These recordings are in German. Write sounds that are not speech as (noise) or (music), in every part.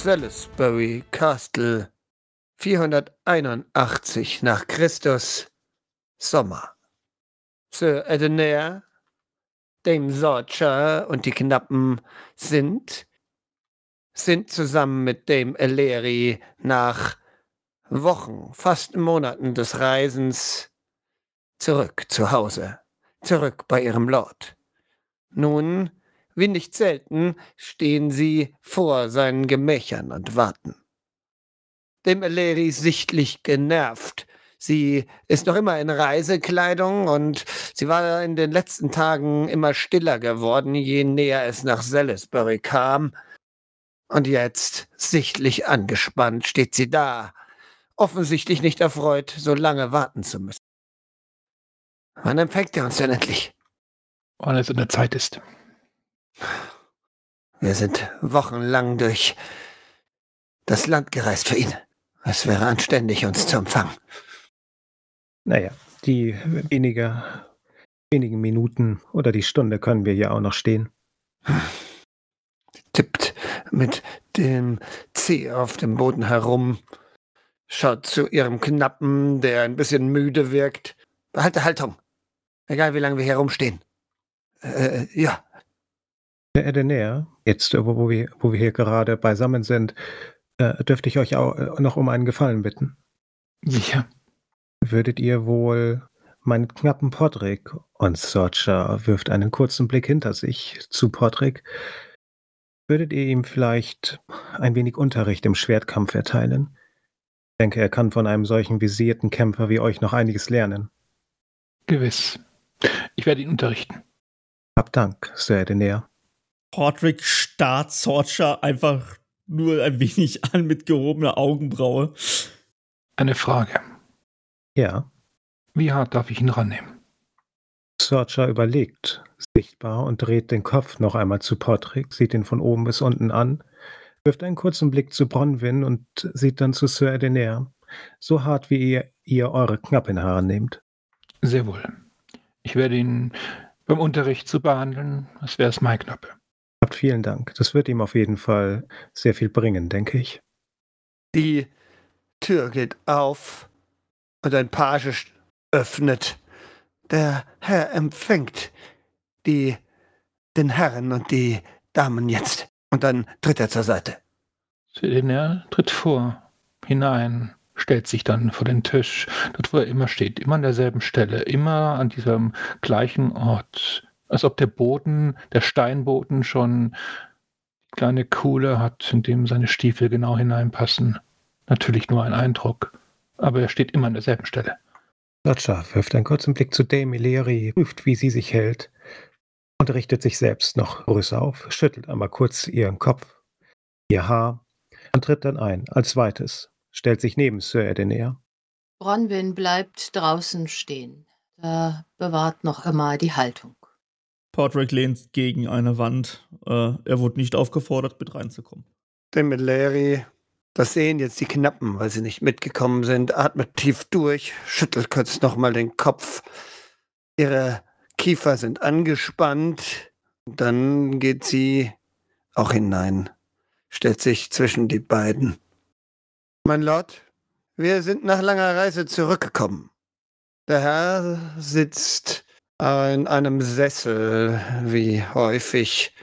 Salisbury Castle 481 nach Christus Sommer. Sir Edenair, Dame Sorcher und die Knappen sind sind zusammen mit Dame Eleri nach Wochen, fast Monaten des Reisens zurück zu Hause, zurück bei ihrem Lord. Nun, wie nicht selten, stehen sie vor seinen Gemächern und warten. Dem Eleri sichtlich genervt. Sie ist noch immer in Reisekleidung und sie war in den letzten Tagen immer stiller geworden, je näher es nach Salisbury kam. Und jetzt, sichtlich angespannt, steht sie da, offensichtlich nicht erfreut, so lange warten zu müssen. Wann empfängt er uns denn endlich? Wann es in der Zeit ist. Wir sind wochenlang durch das Land gereist für ihn. Es wäre anständig, uns zu empfangen. Naja, die wenige, wenigen Minuten oder die Stunde können wir ja auch noch stehen. Tippt mit dem Zeh auf dem Boden herum, schaut zu ihrem Knappen, der ein bisschen müde wirkt. Behalte Haltung. Egal, wie lange wir hier rumstehen. Äh, ja. Herr Edener, jetzt, wo wir, wo wir hier gerade beisammen sind, äh, dürfte ich euch auch äh, noch um einen Gefallen bitten. Sicher. Würdet ihr wohl meinen knappen Podrick, und Sorcha wirft einen kurzen Blick hinter sich zu Podrick, würdet ihr ihm vielleicht ein wenig Unterricht im Schwertkampf erteilen? Ich denke, er kann von einem solchen visierten Kämpfer wie euch noch einiges lernen. Gewiss. Ich werde ihn unterrichten. Hab Dank, Sir Edener. Podrick starrt Sorcha einfach nur ein wenig (laughs) an mit gehobener Augenbraue. Eine Frage. Ja. Wie hart darf ich ihn rannehmen? Sorcha überlegt sichtbar und dreht den Kopf noch einmal zu Podrick, sieht ihn von oben bis unten an, wirft einen kurzen Blick zu Bronwyn und sieht dann zu Sir Edener. So hart, wie ihr, ihr eure Knappin herannehmt. Sehr wohl. Ich werde ihn beim Unterricht so behandeln, als wäre es mein Knappe. Habt vielen Dank. Das wird ihm auf jeden Fall sehr viel bringen, denke ich. Die Tür geht auf und ein Page öffnet. Der Herr empfängt die, den Herren und die Damen jetzt. Und dann tritt er zur Seite. Er tritt vor, hinein, stellt sich dann vor den Tisch, dort wo er immer steht, immer an derselben Stelle, immer an diesem gleichen Ort, als ob der Boden, der Steinboden schon kleine Kuhle hat, in dem seine Stiefel genau hineinpassen. Natürlich nur ein Eindruck, aber er steht immer an derselben Stelle. Lodger wirft einen kurzen Blick zu Dame Ileri, prüft, wie sie sich hält und richtet sich selbst noch größer auf, schüttelt einmal kurz ihren Kopf, ihr Haar und tritt dann ein, als zweites, stellt sich neben Sir Edener. Bronwyn bleibt draußen stehen. Er bewahrt noch immer die Haltung. Podrick lehnt gegen eine Wand. Äh, er wurde nicht aufgefordert, mit reinzukommen. Dem mit Larry, das sehen jetzt die Knappen, weil sie nicht mitgekommen sind, atmet tief durch, schüttelt kurz nochmal den Kopf. Ihre Kiefer sind angespannt. Dann geht sie auch hinein, stellt sich zwischen die beiden. Mein Lord, wir sind nach langer Reise zurückgekommen. Der Herr sitzt in einem Sessel, wie häufig,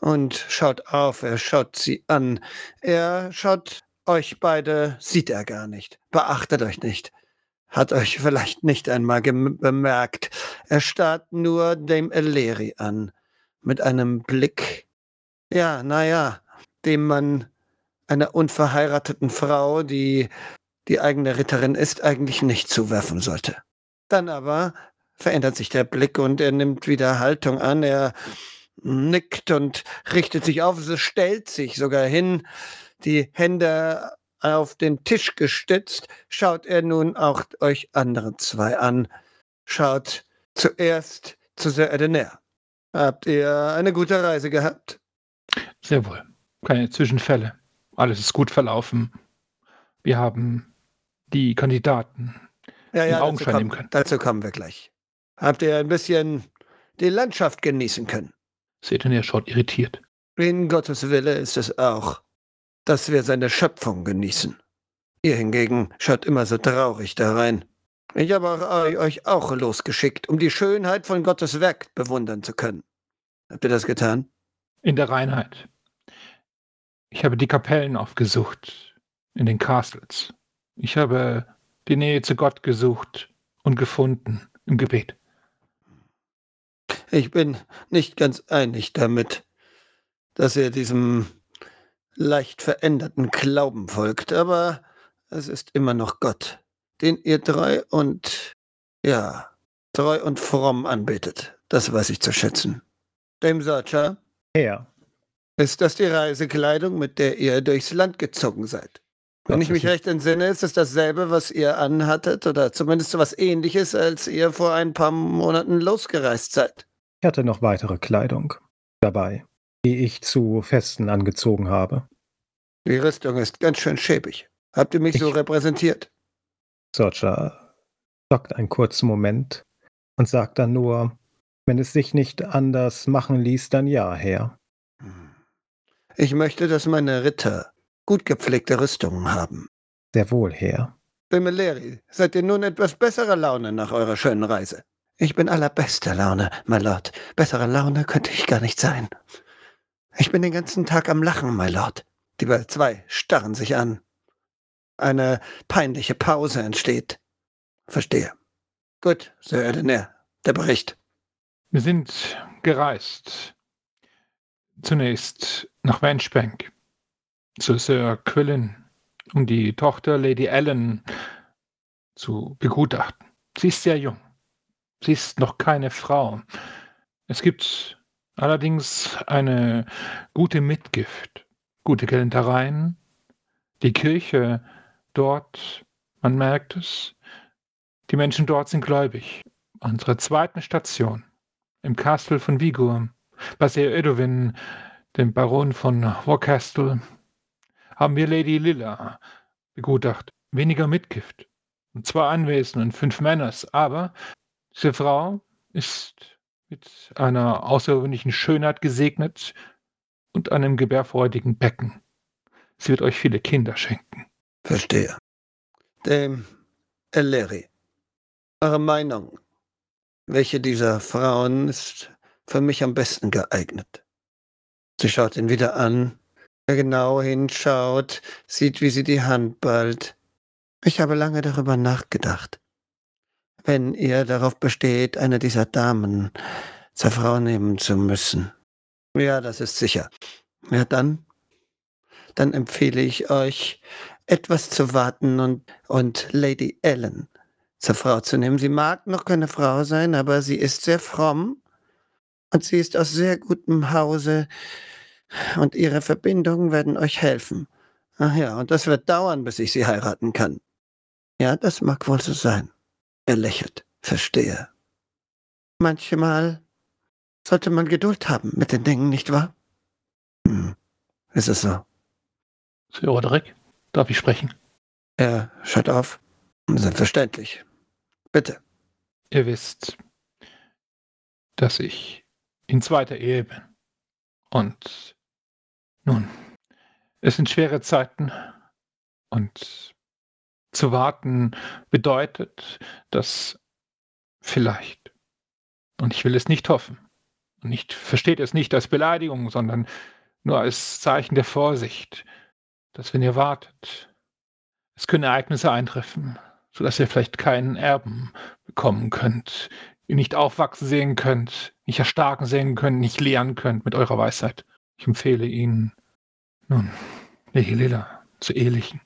und schaut auf, er schaut sie an. Er schaut euch beide, sieht er gar nicht, beachtet euch nicht, hat euch vielleicht nicht einmal bemerkt. Er starrt nur Dame Eleri an, mit einem Blick, ja, naja, dem man einer unverheirateten Frau, die die eigene Ritterin ist, eigentlich nicht zuwerfen sollte. Dann aber verändert sich der Blick und er nimmt wieder Haltung an. Er nickt und richtet sich auf, es stellt sich sogar hin, die Hände auf den Tisch gestützt, schaut er nun auch euch anderen zwei an. Schaut zuerst zu Sir Edener. Habt ihr eine gute Reise gehabt? Sehr wohl. Keine Zwischenfälle. Alles ist gut verlaufen. Wir haben die Kandidaten ja, ja, in Augenschein dazu, nehmen kommen, können. dazu kommen wir gleich. Habt ihr ein bisschen die Landschaft genießen können? Seht ihr, er schaut irritiert. In Gottes Wille ist es auch. dass wir seine Schöpfung genießen. Ihr hingegen schaut immer so traurig da rein. Ich habe euch auch losgeschickt, um die Schönheit von Gottes Werk bewundern zu können. Habt ihr das getan? In der Reinheit. Ich habe die Kapellen aufgesucht, in den Castles. Ich habe die Nähe zu Gott gesucht und gefunden im Gebet. Ich bin nicht ganz einig damit, dass ihr diesem leicht veränderten Glauben folgt, aber es ist immer noch Gott, den ihr treu und, ja, treu und fromm anbetet. Das weiß ich zu schätzen. Dem Sacha? Herr. Ist das die Reisekleidung, mit der ihr durchs Land gezogen seid? Wenn ich mich recht entsinne, ist es dasselbe, was ihr anhattet, oder zumindest so was ähnliches, als ihr vor ein paar Monaten losgereist seid. Ich hatte noch weitere Kleidung dabei, die ich zu Festen angezogen habe. Die Rüstung ist ganz schön schäbig. Habt ihr mich Ich- so repräsentiert? Sorcha stockt einen kurzen Moment und sagt dann nur, wenn es sich nicht anders machen ließ, dann ja, Herr. Ich möchte, dass meine Ritter gut gepflegte Rüstungen haben. Sehr wohl, Herr. Bemeleri, seid ihr nun etwas besserer Laune nach eurer schönen Reise? Ich bin allerbester Laune, my Lord. Bessere Laune könnte ich gar nicht sein. Ich bin den ganzen Tag am Lachen, my Lord. Die zwei starren sich an. Eine peinliche Pause entsteht. Verstehe. Gut, Sir Edener, der Bericht. Wir sind gereist. Zunächst nach Wenchbank zu Sir Quillen, um die Tochter Lady Ellen zu begutachten. Sie ist sehr jung. Sie ist noch keine Frau. Es gibt allerdings eine gute Mitgift, gute Gelendereien. Die Kirche dort, man merkt es, die Menschen dort sind gläubig. Unsere zweiten Station im Castle von Vigur, bei Sir Edwin, dem Baron von Warcastle, haben wir Lady Lilla begutacht. Weniger Mitgift. Und zwei Anwesen und fünf Männers. Aber diese Frau ist mit einer außergewöhnlichen Schönheit gesegnet und einem gebärfreudigen Becken. Sie wird euch viele Kinder schenken. Verstehe. Dem Eleri. Eure Meinung. Welche dieser Frauen ist für mich am besten geeignet? Sie schaut ihn wieder an. Er genau hinschaut, sieht, wie sie die Hand ballt. Ich habe lange darüber nachgedacht. Wenn ihr darauf besteht, eine dieser Damen zur Frau nehmen zu müssen. Ja, das ist sicher. Ja, dann, dann empfehle ich euch, etwas zu warten und, und Lady Ellen zur Frau zu nehmen. Sie mag noch keine Frau sein, aber sie ist sehr fromm und sie ist aus sehr gutem Hause und ihre Verbindungen werden euch helfen. Ach ja, und das wird dauern, bis ich sie heiraten kann. Ja, das mag wohl so sein. Er lächelt. Verstehe. Manchmal sollte man Geduld haben mit den Dingen, nicht wahr? Hm. Ist es so? Sir Roderick, darf ich sprechen? Er schaut auf. Selbstverständlich. Bitte. Ihr wisst, dass ich in zweiter Ehe bin. Und nun, es sind schwere Zeiten und zu warten bedeutet, dass vielleicht, und ich will es nicht hoffen, und ich versteht es nicht als Beleidigung, sondern nur als Zeichen der Vorsicht, dass wenn ihr wartet, es können Ereignisse eintreffen, sodass ihr vielleicht keinen Erben bekommen könnt, ihr nicht aufwachsen sehen könnt, nicht erstarken sehen könnt, nicht lehren könnt mit eurer Weisheit. Ich empfehle Ihnen, nun, Lady Lilla zu ehelichen.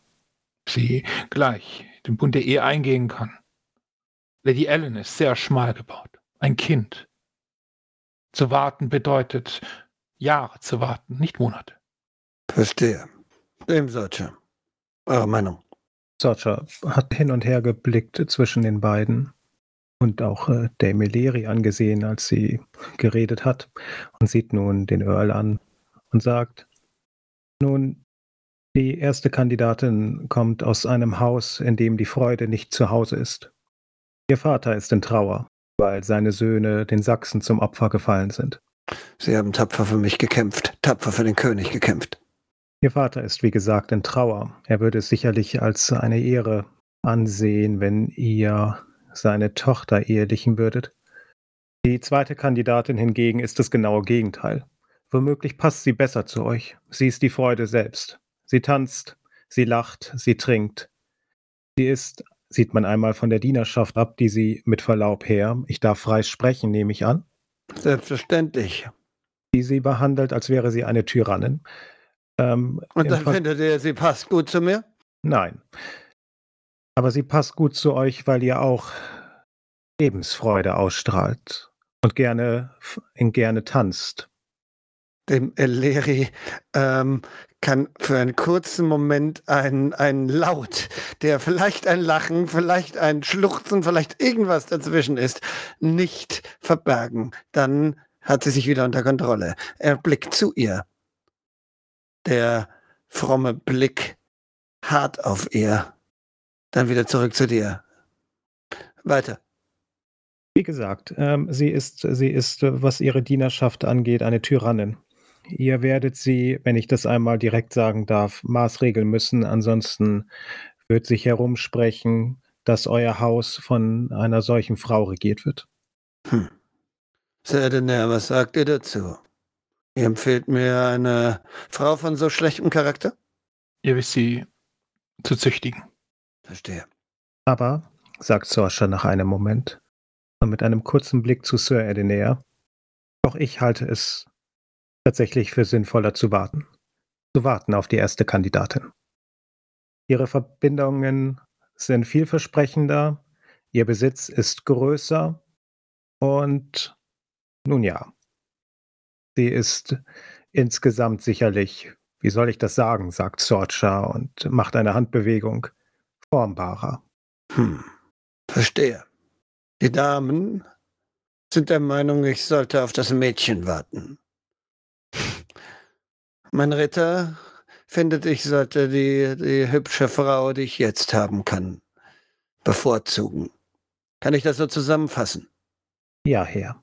Sie gleich den Bund der Ehe eingehen kann. Lady Ellen ist sehr schmal gebaut. Ein Kind. Zu warten bedeutet Jahre zu warten, nicht Monate. Verstehe. Dem sollte. Eure Meinung. Sorcha hat hin und her geblickt zwischen den beiden und auch äh, Dame Leri angesehen, als sie geredet hat und sieht nun den Earl an und sagt, nun, die erste Kandidatin kommt aus einem Haus, in dem die Freude nicht zu Hause ist. Ihr Vater ist in Trauer, weil seine Söhne den Sachsen zum Opfer gefallen sind. Sie haben tapfer für mich gekämpft, tapfer für den König gekämpft. Ihr Vater ist, wie gesagt, in Trauer. Er würde es sicherlich als eine Ehre ansehen, wenn ihr seine Tochter ehelichen würdet. Die zweite Kandidatin hingegen ist das genaue Gegenteil. Womöglich passt sie besser zu euch. Sie ist die Freude selbst. Sie tanzt, sie lacht, sie trinkt. Sie ist, sieht man einmal von der Dienerschaft ab, die sie mit Verlaub her, ich darf frei sprechen, nehme ich an, Selbstverständlich. die sie behandelt, als wäre sie eine Tyrannin. Ähm, Und dann findet ihr, sie passt gut zu mir? Nein. Aber sie passt gut zu euch, weil ihr auch Lebensfreude ausstrahlt und gerne, gerne tanzt. Dem Eleri ähm, kann für einen kurzen Moment ein, ein Laut, der vielleicht ein Lachen, vielleicht ein Schluchzen, vielleicht irgendwas dazwischen ist, nicht verbergen. Dann hat sie sich wieder unter Kontrolle. Er blickt zu ihr. Der fromme Blick hart auf ihr. Dann wieder zurück zu dir. Weiter. Wie gesagt, ähm, sie ist, sie ist, was ihre Dienerschaft angeht, eine Tyrannin. Ihr werdet sie, wenn ich das einmal direkt sagen darf, maßregeln müssen. Ansonsten wird sich herumsprechen, dass euer Haus von einer solchen Frau regiert wird. Hm. Sehr Denair, was sagt ihr dazu? Ihr empfehlt mir eine Frau von so schlechtem Charakter? Ihr wisst sie zu züchtigen. Verstehe. Aber, sagt Sorsha nach einem Moment und mit einem kurzen Blick zu Sir Edenair, auch ich halte es tatsächlich für sinnvoller zu warten. Zu warten auf die erste Kandidatin. Ihre Verbindungen sind vielversprechender, ihr Besitz ist größer und nun ja, sie ist insgesamt sicherlich, wie soll ich das sagen, sagt Sorcha und macht eine Handbewegung, formbarer. Hm. Verstehe. Die Damen sind der Meinung, ich sollte auf das Mädchen warten. Mein Ritter findet, ich sollte die, die hübsche Frau, die ich jetzt haben kann, bevorzugen. Kann ich das so zusammenfassen? Ja, Herr.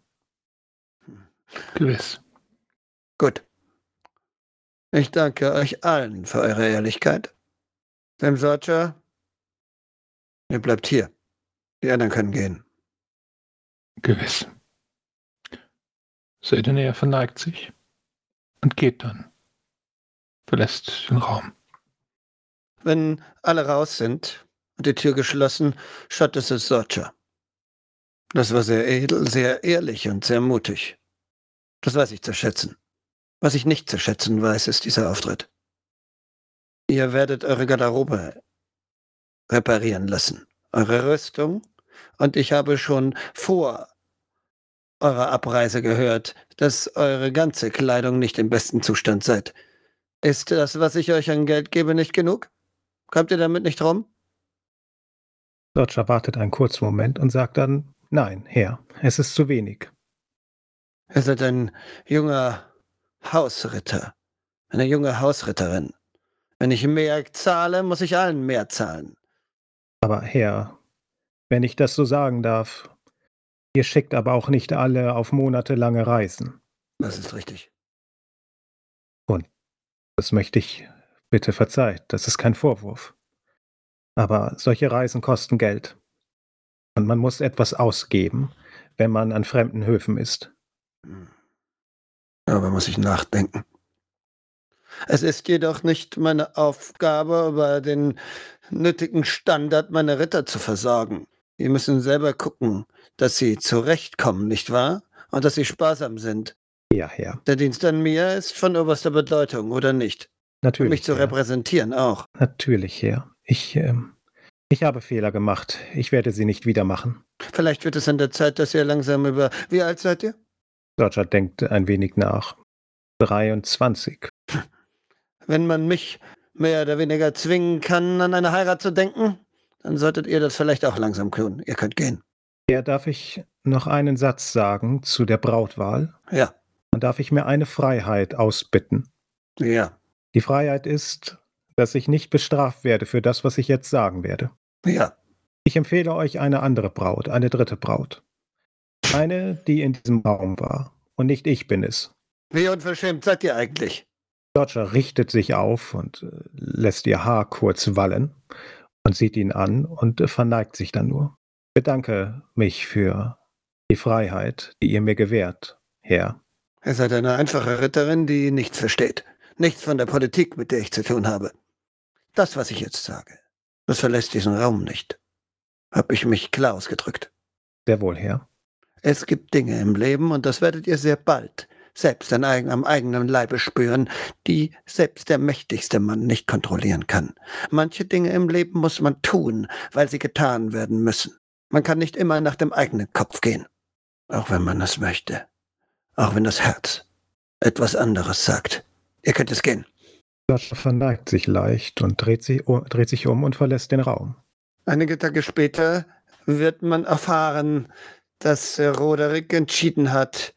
Gewiss. Gut. Ich danke euch allen für eure Ehrlichkeit. Dem Sorcher, ihr bleibt hier. Die anderen können gehen. Gewiss. Sedenea verneigt sich und geht dann. Verlässt den Raum. Wenn alle raus sind und die Tür geschlossen, schaut es Sorcher. Das war sehr edel, sehr ehrlich und sehr mutig. Das weiß ich zu schätzen. Was ich nicht zu schätzen weiß, ist dieser Auftritt. Ihr werdet eure Garderobe reparieren lassen, eure Rüstung, und ich habe schon vor eurer Abreise gehört, dass eure ganze Kleidung nicht im besten Zustand seid. Ist das, was ich euch an Geld gebe, nicht genug? Kommt ihr damit nicht rum? Sorcha wartet einen kurzen Moment und sagt dann, nein, Herr, es ist zu wenig. Ihr seid ein junger Hausritter, eine junge Hausritterin. Wenn ich mehr zahle, muss ich allen mehr zahlen. Aber Herr, wenn ich das so sagen darf, ihr schickt aber auch nicht alle auf monatelange Reisen. Das ist richtig. Das möchte ich bitte verzeiht, das ist kein Vorwurf. Aber solche Reisen kosten Geld. Und man muss etwas ausgeben, wenn man an fremden Höfen ist. Hm. Aber muss ich nachdenken. Es ist jedoch nicht meine Aufgabe, über den nötigen Standard meiner Ritter zu versorgen. Die müssen selber gucken, dass sie zurechtkommen, nicht wahr? Und dass sie sparsam sind. Ja, Herr. Der Dienst an mir ist von oberster Bedeutung, oder nicht? Um Natürlich. mich zu Herr. repräsentieren auch. Natürlich, Herr. Ich, ähm, ich habe Fehler gemacht. Ich werde sie nicht wieder machen. Vielleicht wird es an der Zeit, dass ihr langsam über. Wie alt seid ihr? Roger denkt ein wenig nach. 23. (laughs) Wenn man mich mehr oder weniger zwingen kann, an eine Heirat zu denken, dann solltet ihr das vielleicht auch langsam tun. Ihr könnt gehen. Ja, darf ich noch einen Satz sagen zu der Brautwahl? Ja, Dann darf ich mir eine Freiheit ausbitten. ja, Die Freiheit ist, dass ich nicht bestraft werde für das, was ich jetzt sagen werde. ja. Ich empfehle euch eine andere Braut, eine dritte Braut. Eine, die in diesem Raum war. Und nicht ich bin es. Wie unverschämt seid ihr eigentlich? Dodger richtet sich auf und äh, lässt ihr Haar kurz wallen und sieht ihn an und äh, verneigt sich dann nur. Bedanke mich für die Freiheit, die ihr mir gewährt, Herr. Ihr seid eine einfache Ritterin, die nichts versteht. Nichts von der Politik, mit der ich zu tun habe. Das, was ich jetzt sage, das verlässt diesen Raum nicht. Hab ich mich klar ausgedrückt. Sehr wohl, Herr. Es gibt Dinge im Leben, und das werdet ihr sehr bald selbst an am eigenen Leibe spüren, die selbst der mächtigste Mann nicht kontrollieren kann. Manche Dinge im Leben muss man tun, weil sie getan werden müssen. Man kann nicht immer nach dem eigenen Kopf gehen, auch wenn man es möchte, auch wenn das Herz etwas anderes sagt. Ihr könnt es gehen. Sascha verneigt sich leicht und dreht sich, dreht sich um und verlässt den Raum. Einige Tage später wird man erfahren, dass Roderick entschieden hat,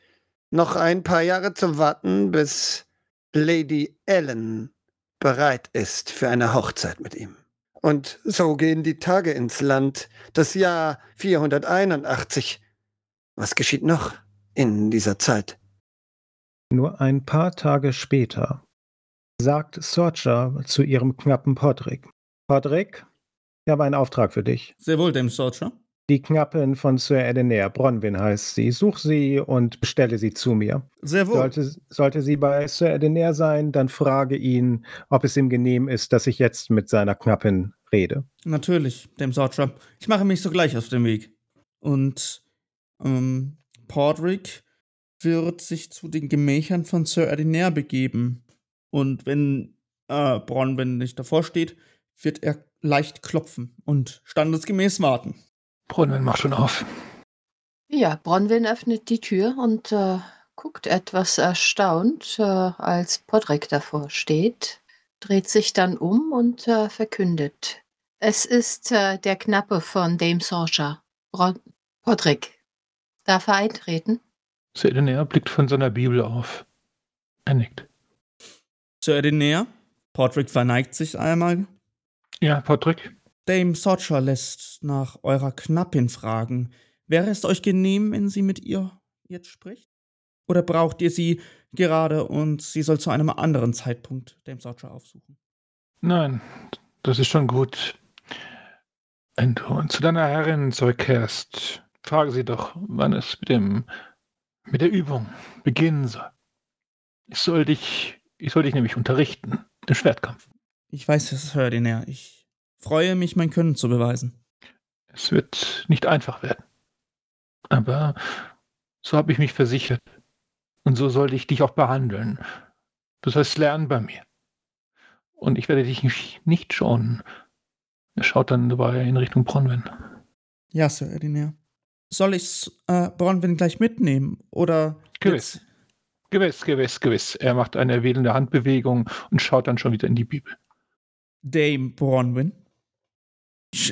noch ein paar Jahre zu warten, bis Lady Ellen bereit ist für eine Hochzeit mit ihm. Und so gehen die Tage ins Land. Das Jahr 481. Was geschieht noch in dieser Zeit? Nur ein paar Tage später sagt Sorcha zu ihrem knappen Podrick. Podrick, ich habe einen Auftrag für dich. Sehr wohl, dem Sorcha. Die Knappin von Sir Edenair, Bronwyn heißt sie. Such sie und bestelle sie zu mir. Sehr wohl. Sollte, sollte sie bei Sir Edenair sein, dann frage ihn, ob es ihm genehm ist, dass ich jetzt mit seiner Knappin rede. Natürlich, dem Sorcha. Ich mache mich sogleich auf den Weg. Und ähm, Podrick wird sich zu den Gemächern von Sir Edenair begeben. Und wenn äh, Bronwyn nicht davor steht, wird er leicht klopfen und standesgemäß warten. Bronwyn, mach schon auf. Ja, Bronwyn öffnet die Tür und äh, guckt etwas erstaunt, äh, als Podrick davor steht, dreht sich dann um und äh, verkündet. Es ist äh, der Knappe von Dame Sorcha. Bron Podrick. Darf er eintreten? Sir Edenair blickt von seiner Bibel auf. Er nickt. Sir Edenair, Podrick verneigt sich einmal. Ja, Podrick. Dame Socher lässt nach eurer Knappin fragen. Wäre es euch genehm, wenn sie mit ihr jetzt spricht? Oder braucht ihr sie gerade und sie soll zu einem anderen Zeitpunkt Dame Socher aufsuchen? Nein, das ist schon gut. Wenn du zu deiner Herrin zurückkehrst, frage sie doch, wann es mit dem mit der Übung beginnen soll. Ich soll dich, ich soll dich nämlich unterrichten, im Schwertkampf. Ich weiß es, Hör den er. Ich freue mich, mein Können zu beweisen. Es wird nicht einfach werden. Aber so habe ich mich versichert. Und so sollte ich dich auch behandeln. Du sollst lernen bei mir. Und ich werde dich nicht schonen. Er schaut dann dabei in Richtung Bronwyn. Ja, Sir Edinair. Soll ich äh, Bronwyn gleich mitnehmen? Oder. Gewiss. Gewiss, gewiss, gewiss. Er macht eine erwählende Handbewegung und schaut dann schon wieder in die Bibel. Dame Bronwyn.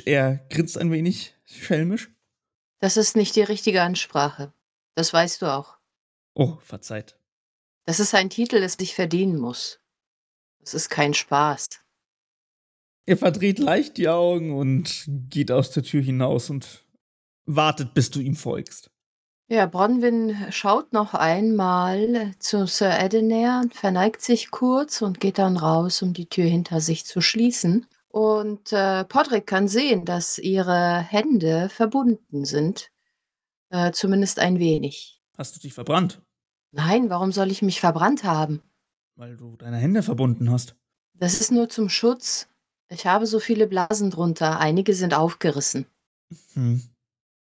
Er grinst ein wenig schelmisch. Das ist nicht die richtige Ansprache. Das weißt du auch. Oh, verzeiht. Das ist ein Titel, das dich verdienen muss. Das ist kein Spaß. Er verdreht leicht die Augen und geht aus der Tür hinaus und wartet, bis du ihm folgst. Ja, Bronwyn schaut noch einmal zu Sir Edenair, verneigt sich kurz und geht dann raus, um die Tür hinter sich zu schließen. Und äh, Podrick kann sehen, dass ihre Hände verbunden sind. Äh, zumindest ein wenig. Hast du dich verbrannt? Nein, warum soll ich mich verbrannt haben? Weil du deine Hände verbunden hast. Das ist nur zum Schutz. Ich habe so viele Blasen drunter. Einige sind aufgerissen. Hm.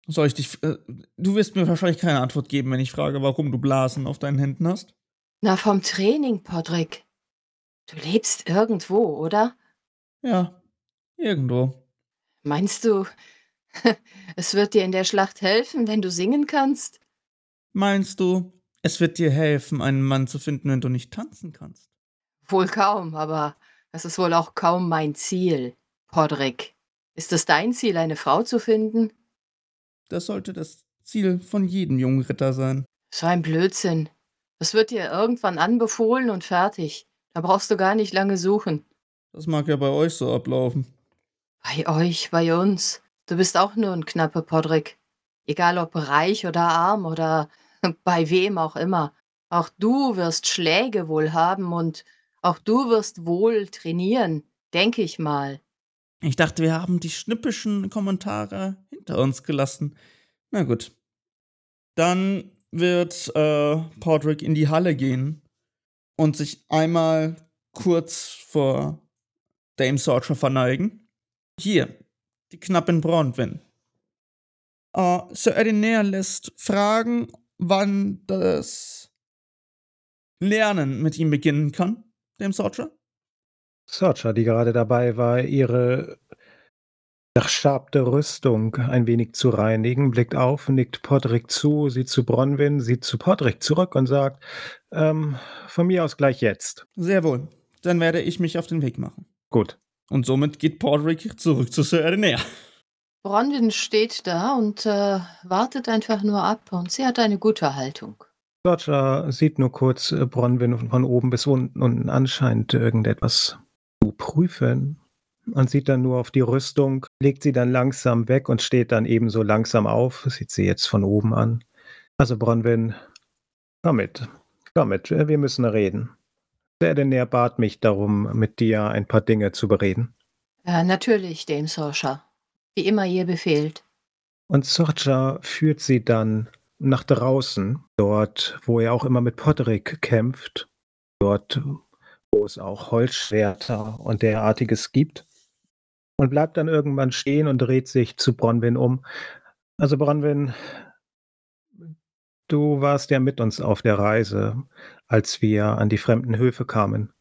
Soll ich dich. Äh, du wirst mir wahrscheinlich keine Antwort geben, wenn ich frage, warum du Blasen auf deinen Händen hast. Na, vom Training, Podrick. Du lebst irgendwo, oder? Ja, irgendwo. Meinst du, (laughs) es wird dir in der Schlacht helfen, wenn du singen kannst? Meinst du, es wird dir helfen, einen Mann zu finden, wenn du nicht tanzen kannst? Wohl kaum, aber das ist wohl auch kaum mein Ziel, Podrick. Ist es dein Ziel, eine Frau zu finden? Das sollte das Ziel von jedem jungen Ritter sein. So ein Blödsinn. Das wird dir irgendwann anbefohlen und fertig. Da brauchst du gar nicht lange suchen. Das mag ja bei euch so ablaufen. Bei euch, bei uns. Du bist auch nur ein knapper Podrick. Egal ob reich oder arm oder (laughs) bei wem auch immer. Auch du wirst Schläge wohl haben und Auch du wirst wohl trainieren, denke ich mal. Ich dachte, wir haben die schnippischen Kommentare hinter uns gelassen. Na gut. Dann wird äh, Podrick in die Halle gehen und sich einmal kurz vor Dame Sorcher verneigen. Hier, die knappen Bronwyn. Äh, Sir Edinair lässt fragen, wann das Lernen mit ihm beginnen kann, dem Sorcher. Sorcha, die gerade dabei war, ihre durchschabte Rüstung ein wenig zu reinigen, blickt auf, nickt Podrick zu, sieht zu Bronwyn, sieht zu Podrick zurück und sagt, ähm, von mir aus gleich jetzt. Sehr wohl. Dann werde ich mich auf den Weg machen. Gut. Und somit geht Podrick zurück zu Sir Edinair. Bronwyn steht da und äh, wartet einfach nur ab und sie hat eine gute Haltung. Sorcha sieht nur kurz äh, Bronwyn von oben bis unten und anscheinend irgendetwas prüfen und sieht dann nur auf die Rüstung, legt sie dann langsam weg und steht dann ebenso langsam auf, sieht sie jetzt von oben an. Also Bronwyn, komm mit, komm mit, wir müssen reden. Der Edinair bat mich darum, mit dir ein paar Dinge zu bereden. Ja, natürlich, Dame Sorcha. Wie immer ihr befehlt. Und Sorcha führt sie dann nach draußen, dort, wo er auch immer mit Podrick kämpft, dort, wo es auch Holzschwerter und derartiges gibt, und bleibt dann irgendwann stehen und dreht sich zu Bronwyn um. Also Bronwyn, du warst ja mit uns auf der Reise, als wir an die fremden Höfe kamen.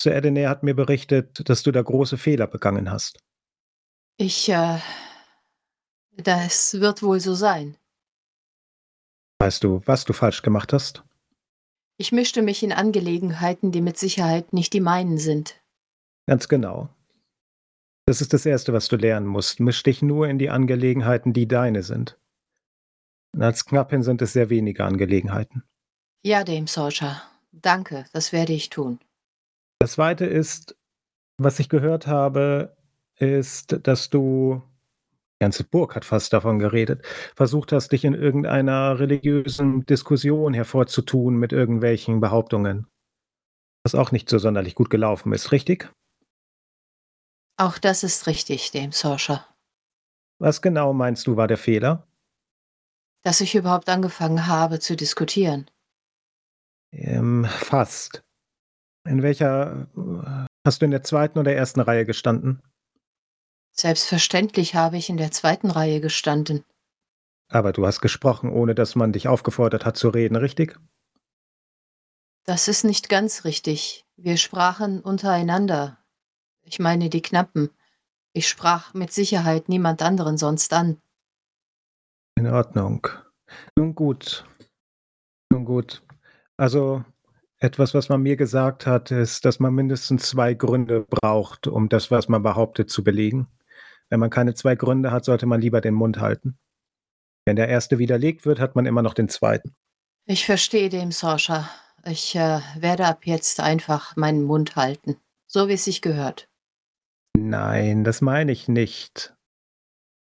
Sir Edenair hat mir berichtet, dass du da große Fehler begangen hast. Ich, äh, das wird wohl so sein. Weißt du, was du falsch gemacht hast? Ich mischte mich in Angelegenheiten, die mit Sicherheit nicht die meinen sind. Ganz genau. Das ist das Erste, was du lernen musst. Misch dich nur in die Angelegenheiten, die deine sind. Und als Knappin sind es sehr wenige Angelegenheiten. Ja, Dame Sorcha. Danke, das werde ich tun. Das Zweite ist, was ich gehört habe, ist, dass du, ganze Burg hat fast davon geredet, versucht hast, dich in irgendeiner religiösen Diskussion hervorzutun mit irgendwelchen Behauptungen. Was auch nicht so sonderlich gut gelaufen ist, richtig? Auch das ist richtig, Dame Sorcha. Was genau meinst du war der Fehler? Dass ich überhaupt angefangen habe zu diskutieren. Ähm, fast. In welcher hast du in der zweiten oder ersten Reihe gestanden? Selbstverständlich habe ich in der zweiten Reihe gestanden. Aber du hast gesprochen, ohne dass man dich aufgefordert hat zu reden, richtig? Das ist nicht ganz richtig. Wir sprachen untereinander. Ich meine die Knappen. Ich sprach mit Sicherheit niemand anderen sonst an. In Ordnung. Nun gut. Nun gut. Also etwas, was man mir gesagt hat, ist, dass man mindestens zwei Gründe braucht, um das, was man behauptet, zu belegen. Wenn man keine zwei Gründe hat, sollte man lieber den Mund halten. Wenn der erste widerlegt wird, hat man immer noch den zweiten. Ich verstehe dem, Sorsha. Ich äh, werde ab jetzt einfach meinen Mund halten. So wie es sich gehört. Nein, das meine ich nicht.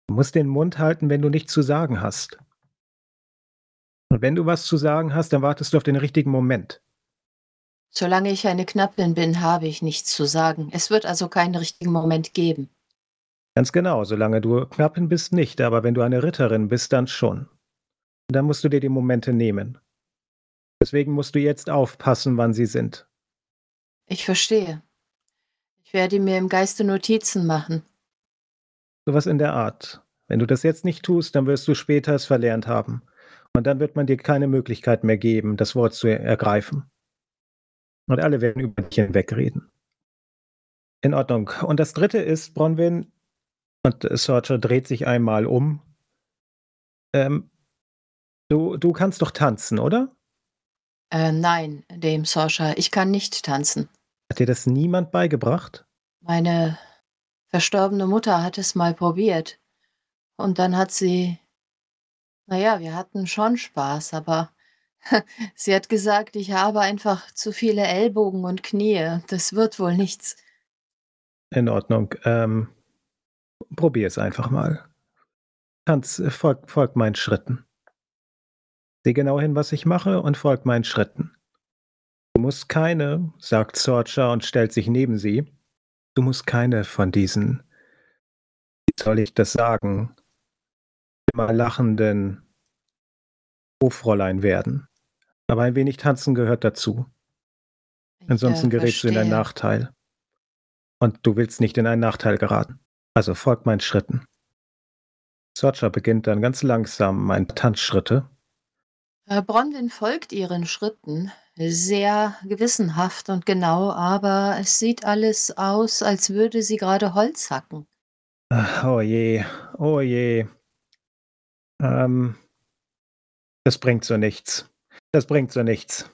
Du musst den Mund halten, wenn du nichts zu sagen hast. Und wenn du was zu sagen hast, dann wartest du auf den richtigen Moment. Solange ich eine Knappin bin, habe ich nichts zu sagen. Es wird also keinen richtigen Moment geben. Ganz genau, solange du Knappin bist, nicht, aber wenn du eine Ritterin bist, dann schon. Dann musst du dir die Momente nehmen. Deswegen musst du jetzt aufpassen, wann sie sind. Ich verstehe. Ich werde mir im Geiste Notizen machen. Sowas in der Art. Wenn du das jetzt nicht tust, dann wirst du später es verlernt haben. Und dann wird man dir keine Möglichkeit mehr geben, das Wort zu ergreifen. Und alle werden über dich hinwegreden. In Ordnung. Und das dritte ist, Bronwyn, und Sorcher dreht sich einmal um. Ähm, du, du kannst doch tanzen, oder? Äh, nein, dem Sorcha, ich kann nicht tanzen. Hat dir das niemand beigebracht? Meine verstorbene Mutter hat es mal probiert. Und dann hat sie. Naja, wir hatten schon Spaß, aber (laughs) sie hat gesagt, ich habe einfach zu viele Ellbogen und Knie. Das wird wohl nichts. In Ordnung. Ähm, probier es einfach mal. Tanz, folg, folg meinen Schritten. Sieh genau hin, was ich mache und folg meinen Schritten. Du musst keine, sagt Sorcha und stellt sich neben sie. Du musst keine von diesen, wie soll ich das sagen, immer lachenden Hofräulein werden. Aber ein wenig tanzen gehört dazu. Ansonsten ja, gerätst du in einen. Nachteil. Und du willst nicht in einen Nachteil geraten. Also folg meinen Schritten. Sorcha beginnt dann ganz langsam ein paar Tanzschritte. Äh, Bronwyn folgt ihren Schritten sehr gewissenhaft und genau, aber es sieht alles aus, als würde sie gerade Holz hacken. Ach, oh je, oh je. Ähm, das bringt so nichts. Das bringt so nichts.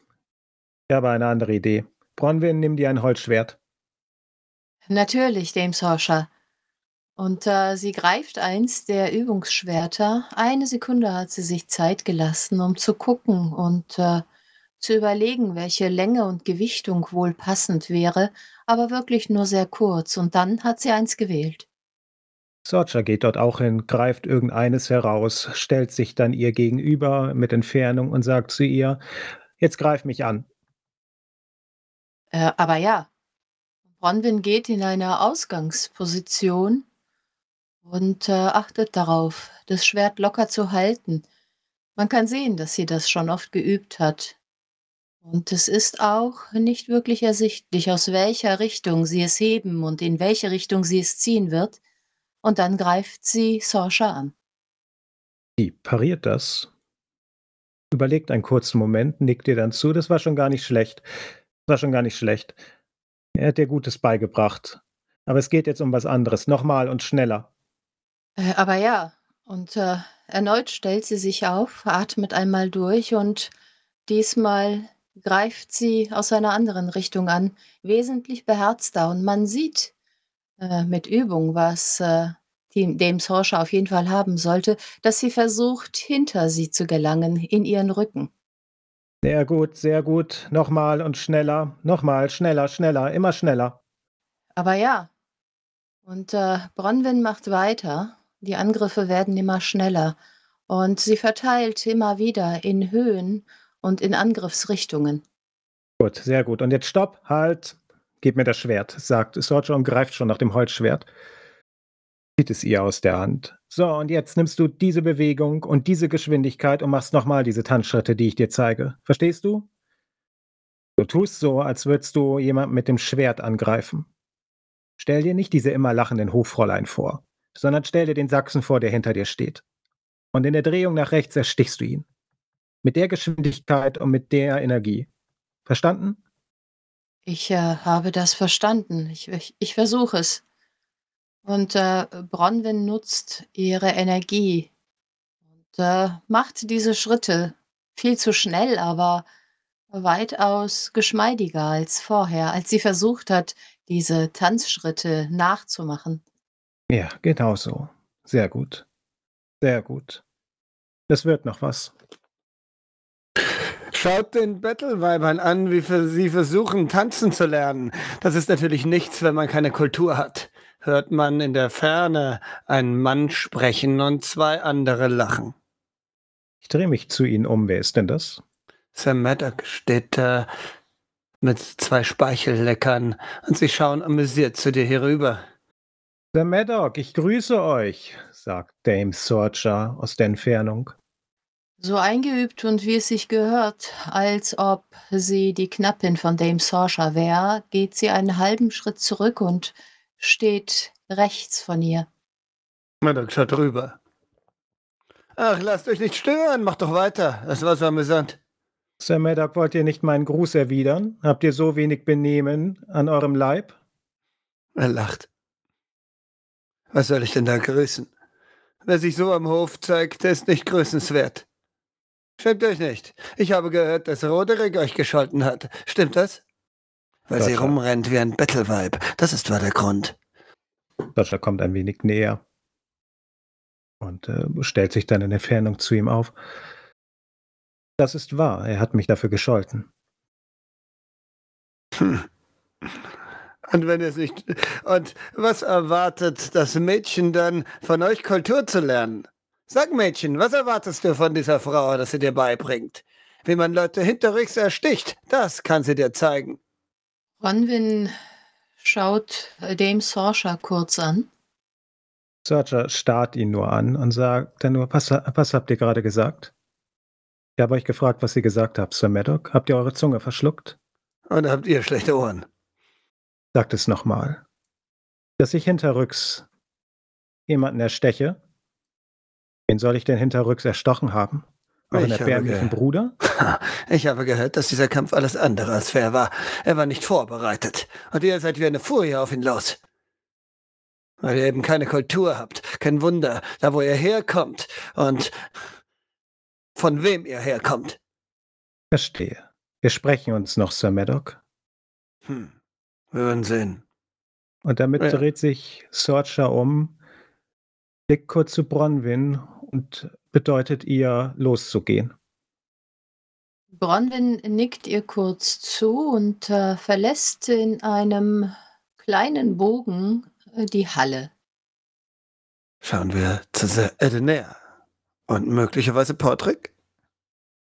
Ich habe eine andere Idee. Bronwyn, nimm dir ein Holzschwert. Natürlich, Dame Sorsha. Und äh, sie greift eins der Übungsschwerter. Eine Sekunde hat sie sich Zeit gelassen, um zu gucken und äh, zu überlegen, welche Länge und Gewichtung wohl passend wäre, aber wirklich nur sehr kurz. Und dann hat sie eins gewählt. Sorcha geht dort auch hin, greift irgendeines heraus, stellt sich dann ihr gegenüber mit Entfernung und sagt zu ihr, jetzt greif mich an. Äh, aber ja, Bronwyn geht in eine Ausgangsposition und äh, achtet darauf, das Schwert locker zu halten. Man kann sehen, dass sie das schon oft geübt hat. Und es ist auch nicht wirklich ersichtlich, aus welcher Richtung sie es heben und in welche Richtung sie es ziehen wird. Und dann greift sie Sorsha an. Sie pariert das, überlegt einen kurzen Moment, nickt ihr dann zu. Das war schon gar nicht schlecht. Das war schon gar nicht schlecht. Er hat dir Gutes beigebracht. Aber es geht jetzt um was anderes. Nochmal und schneller. Äh, aber ja, und äh, erneut stellt sie sich auf, atmet einmal durch und diesmal greift sie aus einer anderen Richtung an, wesentlich beherzter. Und man sieht äh, mit Übung, was äh, die, dem Sorsha auf jeden Fall haben sollte, dass sie versucht, hinter sie zu gelangen, in ihren Rücken. Sehr gut, sehr gut. Nochmal und schneller. Nochmal, schneller, schneller, immer schneller. Aber ja, und äh, Bronwyn macht weiter. Die Angriffe werden immer schneller und sie verteilt immer wieder in Höhen und in Angriffsrichtungen. Gut, sehr gut. Und jetzt stopp, halt. Gib mir das Schwert, sagt Sorcha und greift schon nach dem Holzschwert. Zieht es ihr aus der Hand. So, und jetzt nimmst du diese Bewegung und diese Geschwindigkeit und machst nochmal diese Tanzschritte, die ich dir zeige. Verstehst du? Du tust so, als würdest du jemanden mit dem Schwert angreifen. Stell dir nicht diese immer lachenden Hoffräulein vor, sondern stell dir den Sachsen vor, der hinter dir steht. Und in der Drehung nach rechts erstichst du ihn. Mit der Geschwindigkeit und mit der Energie. Verstanden? Ich äh, habe das verstanden. Ich, ich, ich versuche es. Und äh, Bronwyn nutzt ihre Energie und äh, macht diese Schritte viel zu schnell, aber weitaus geschmeidiger als vorher, als sie versucht hat, diese Tanzschritte nachzumachen. Ja, genau so. Sehr gut. Sehr gut. Das wird noch was. Schaut den Battleweibern an, wie sie versuchen, tanzen zu lernen. Das ist natürlich nichts, wenn man keine Kultur hat. Hört man in der Ferne einen Mann sprechen und zwei andere lachen. Ich drehe mich zu Ihnen um. Wer ist denn das? Sam Maddock steht da mit zwei Speichelleckern und sie schauen amüsiert zu dir herüber. Sir Maddock, ich grüße euch, sagt Dame Sorcha aus der Entfernung. So eingeübt und wie es sich gehört, als ob sie die Knappin von Dame Sorsha wäre, geht sie einen halben Schritt zurück und steht rechts von ihr. Maddock schaut rüber. Ach, lasst euch nicht stören, macht doch weiter. Das war so amüsant. Sir Maddock, wollt ihr nicht meinen Gruß erwidern? Habt ihr so wenig Benehmen an eurem Leib? Er lacht. Was soll ich denn da grüßen? Wer sich so am Hof zeigt, der ist nicht grüßenswert. Schämt euch nicht. Ich habe gehört, dass Roderick euch gescholten hat. Stimmt das? Weil sie Gotcha. rumrennt wie ein Battleweib. Das ist war der Grund. Sorcha kommt ein wenig näher und äh, stellt sich dann in Entfernung zu ihm auf. Das ist wahr, er hat mich dafür gescholten. Hm. Und wenn es nicht. Und was erwartet das Mädchen dann von euch Kultur zu lernen? Sag Mädchen, was erwartest du von dieser Frau, dass sie dir beibringt? wie man Leute hinterrücks ersticht. Das kann sie dir zeigen. Bronwyn schaut Dame Sorsha kurz an. Sorcha starrt ihn nur an und sagt dann nur, was, was habt ihr gerade gesagt? Ich habe euch gefragt, was ihr gesagt habt, Sir Maddock. Habt ihr eure Zunge verschluckt? Und habt ihr schlechte Ohren? Sagt es nochmal. Dass ich hinterrücks jemanden ersteche? Wen soll ich denn hinterrücks erstochen haben? Euren erbärmlichen Bruder? (laughs) Ich habe gehört, dass dieser Kampf alles andere als fair war. Er war nicht vorbereitet. Und ihr seid wie eine Furie auf ihn los. Weil ihr eben keine Kultur habt. Kein Wunder, da wo ihr herkommt. Und von wem ihr herkommt. Verstehe. Wir sprechen uns noch, Sir Maddock. Hm. Wir werden sehen. Und damit Ja. dreht sich Sorcha um, blickt kurz zu Bronwyn und bedeutet ihr, loszugehen. Bronwyn nickt ihr kurz zu und äh, verlässt in einem kleinen Bogen äh, die Halle. Schauen wir zu Sir Edenair. Und möglicherweise Portrick?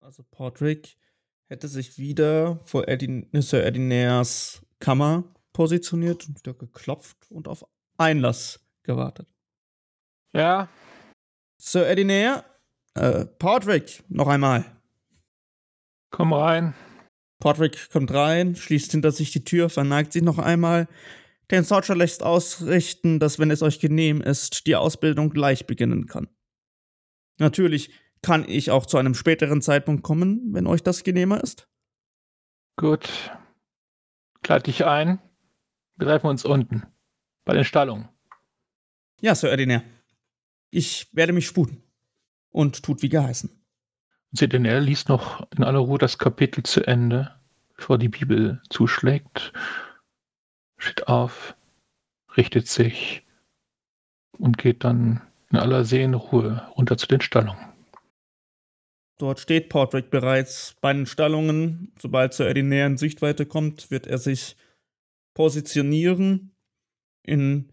Also Podrick hätte sich wieder vor Edin Sir Edinairs Kammer positioniert und wieder geklopft und auf Einlass gewartet. Ja, Sir Edinair, äh, Podrick, noch einmal. komm rein. Podrick kommt rein, schließt hinter sich die Tür, verneigt sich noch einmal. Den Sorcher lässt ausrichten, dass, wenn es euch genehm ist, die Ausbildung gleich beginnen kann. Natürlich kann ich auch zu einem späteren Zeitpunkt kommen, wenn euch das genehmer ist. Gut. Kleid dich ein. Wir treffen uns unten. Bei den Stallungen. Ja, Sir Edinair. Ich werde mich sputen. Und tut wie geheißen. CDNR liest noch in aller Ruhe das Kapitel zu Ende, bevor die Bibel zuschlägt. Steht auf, richtet sich und geht dann in aller Seelenruhe runter zu den Stallungen. Dort steht Portrick bereits bei den Stallungen. Sobald Sir Edinair in Sichtweite kommt, wird er sich positionieren. In,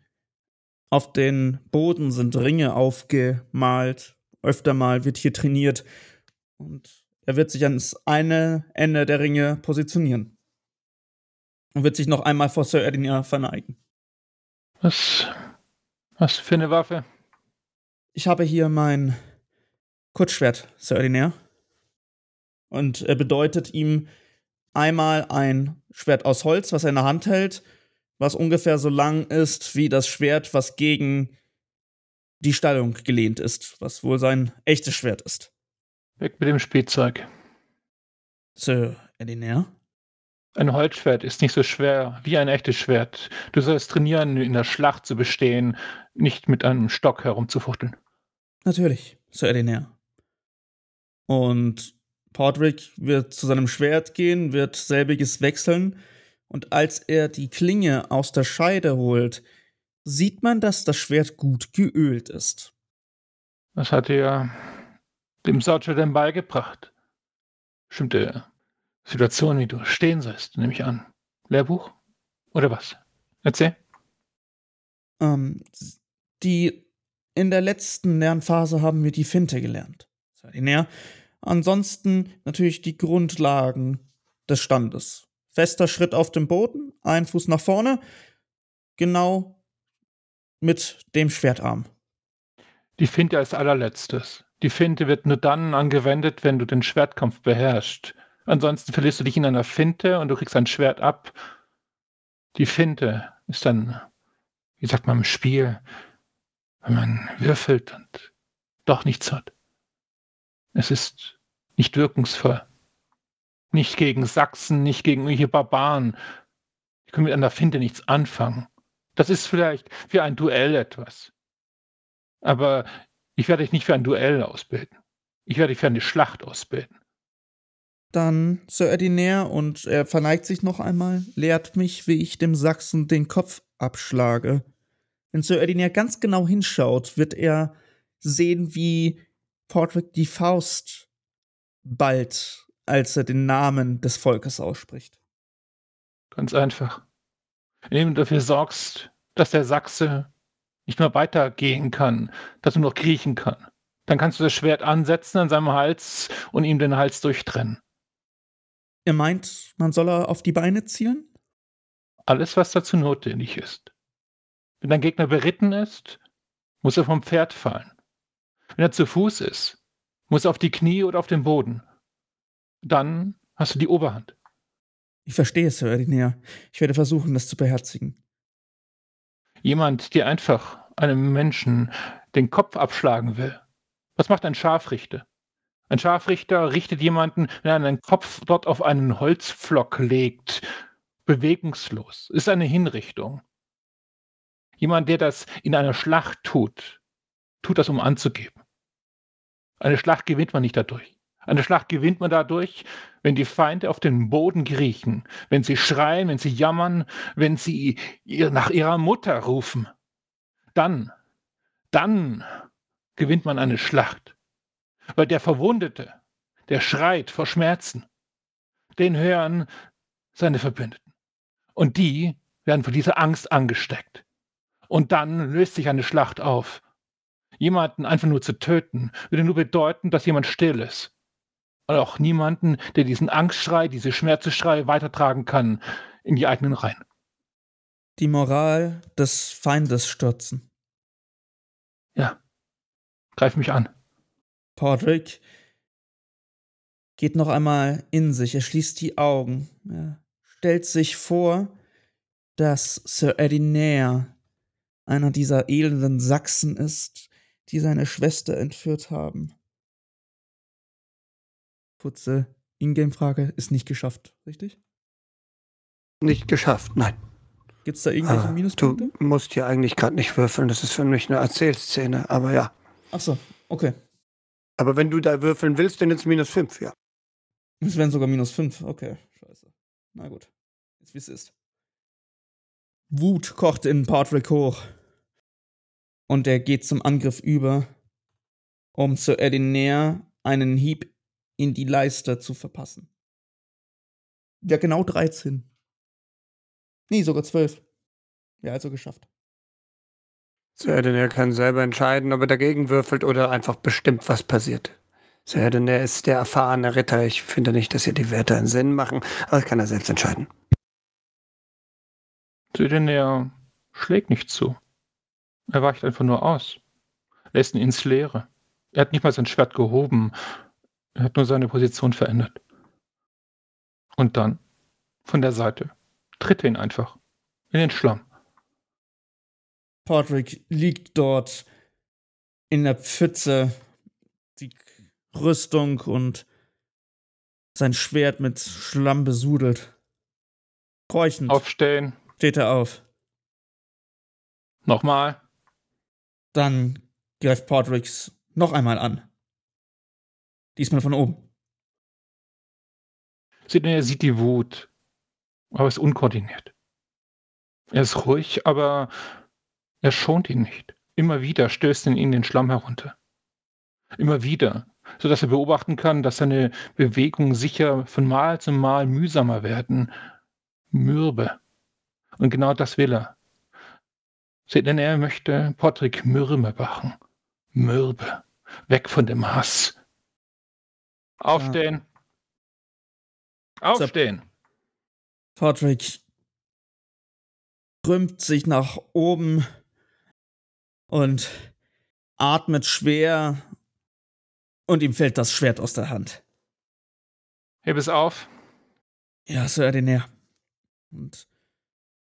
auf den Boden sind Ringe aufgemalt. Öfter mal wird hier trainiert. Und er wird sich ans eine Ende der Ringe positionieren. Und wird sich noch einmal vor Sir Edinair verneigen. Was, was für eine Waffe? Ich habe hier mein Kurzschwert, Sir Edinair. Und er bedeutet ihm einmal ein Schwert aus Holz, was er in der Hand hält, was ungefähr so lang ist wie das Schwert, was gegen die Stallung gelehnt ist, was wohl sein echtes Schwert ist. Weg mit dem Spielzeug. Sir Edinair? Ein Holzschwert ist nicht so schwer wie ein echtes Schwert. Du sollst trainieren, in der Schlacht zu bestehen, nicht mit einem Stock herumzufuchteln. Natürlich, Sir Edinair. Und Podrick wird zu seinem Schwert gehen, wird selbiges wechseln. Und als er die Klinge aus der Scheide holt, sieht man, dass das Schwert gut geölt ist. Was hat er dem Sergeant denn beigebracht? Bestimmte Situationen, wie du stehen sollst, nehme ich an. Lehrbuch? Oder was? Erzähl. Ähm, die in der letzten Lernphase haben wir die Finte gelernt. Edinair. Ansonsten natürlich die Grundlagen des Standes. Fester Schritt auf dem Boden, ein Fuß nach vorne, genau mit dem Schwertarm. Die Finte als allerletztes. Die Finte wird nur dann angewendet, wenn du den Schwertkampf beherrschst. Ansonsten verlierst du dich in einer Finte und du kriegst ein Schwert ab. Die Finte ist dann, wie sagt man im Spiel, wenn man würfelt und doch nichts hat. Es ist nicht wirkungsvoll. Nicht gegen Sachsen, nicht gegen irgendwelche Barbaren. Die können mit einer Finte nichts anfangen. Das ist vielleicht für ein Duell etwas. Aber ich werde dich nicht für ein Duell ausbilden. Ich werde dich für eine Schlacht ausbilden. Dann Sir Edinair und er verneigt sich noch einmal, lehrt mich, wie ich dem Sachsen den Kopf abschlage. Wenn Sir Edinair ganz genau hinschaut, wird er sehen, wie Portrick die Faust ballt, als er den Namen des Volkes ausspricht. Ganz einfach. Indem du dafür sorgst, dass der Sachse nicht mehr weitergehen kann, dass er nur noch kriechen kann. Dann kannst du das Schwert ansetzen an seinem Hals und ihm den Hals durchtrennen. Ihr meint, man soll er auf die Beine zielen? Alles, was dazu notwendig ist. Wenn dein Gegner beritten ist, muss er vom Pferd fallen. Wenn er zu Fuß ist, muss er auf die Knie oder auf den Boden. Dann hast du die Oberhand. Ich verstehe, Sir Edinea. Ich werde versuchen, das zu beherzigen. Jemand, der einfach einem Menschen den Kopf abschlagen will. Was macht ein Scharfrichter? Ein Scharfrichter richtet jemanden, wenn er einen Kopf dort auf einen Holzpflock legt, bewegungslos. Ist eine Hinrichtung. Jemand, der das in einer Schlacht tut, tut das, um anzugeben. Eine Schlacht gewinnt man nicht dadurch. Eine Schlacht gewinnt man dadurch, wenn die Feinde auf den Boden kriechen, wenn sie schreien, wenn sie jammern, wenn sie nach ihrer Mutter rufen. Dann, dann gewinnt man eine Schlacht. Weil der Verwundete, der schreit vor Schmerzen, den hören seine Verbündeten. Und die werden von dieser Angst angesteckt. Und dann löst sich eine Schlacht auf. Jemanden einfach nur zu töten, würde nur bedeuten, dass jemand still ist. Und auch niemanden, der diesen Angstschrei, diese Schmerzesschrei weitertragen kann in die eigenen Reihen. Die Moral des Feindes stürzen. Ja. Greif mich an. Podrick geht noch einmal in sich. Er schließt die Augen. Er stellt sich vor, dass Sir Eddie Nair einer dieser elenden Sachsen ist, die seine Schwester entführt haben. Kurze Ingame-Frage, ist nicht geschafft, richtig? Nicht geschafft, nein. Gibt es da irgendwelche Ah, Minuspunkte? Du musst hier eigentlich gerade nicht würfeln, das ist für mich eine Erzählszene, aber ja. Ach so, okay. Aber wenn du da würfeln willst, dann jetzt minus 5, ja. Es wären sogar minus 5. Okay, scheiße. Na gut. Ist wie es ist. Wut kocht in Patrick hoch. Und er geht zum Angriff über, um zu Edinair einen Hieb in die Leiste zu verpassen. Ja, genau 13. Nee, sogar 12. Ja, also geschafft. Serdener kann selber entscheiden, ob er dagegen würfelt oder einfach bestimmt, was passiert. Serdener ist der erfahrene Ritter. Ich finde nicht, dass hier die Werte einen Sinn machen, aber das kann er selbst entscheiden. Södener schlägt nicht zu. Er weicht einfach nur aus. Lässt ihn ins Leere. Er hat nicht mal sein Schwert gehoben. Er hat nur seine Position verändert. Und dann, von der Seite, tritt er ihn einfach in den Schlamm. Patrick liegt dort in der Pfütze, die Rüstung und sein Schwert mit Schlamm besudelt. Keuchend Aufstehen. steht er auf. Nochmal. Dann greift Patricks noch einmal an. Diesmal von oben. Er sieht die Wut, aber ist unkoordiniert. Er ist ruhig, aber er schont ihn nicht. Immer wieder stößt er ihn in den Schlamm herunter. Immer wieder, sodass er beobachten kann, dass seine Bewegungen sicher von Mal zu Mal mühsamer werden. Mürbe. Und genau das will er. Denn er möchte Patrick Mürbe machen. Mürbe. Weg von dem Hass. Aufstehen. Aufstehen. Patrick krümmt sich nach oben und atmet schwer und ihm fällt das Schwert aus der Hand. Heb es auf. Ja, Sir Edinair. Und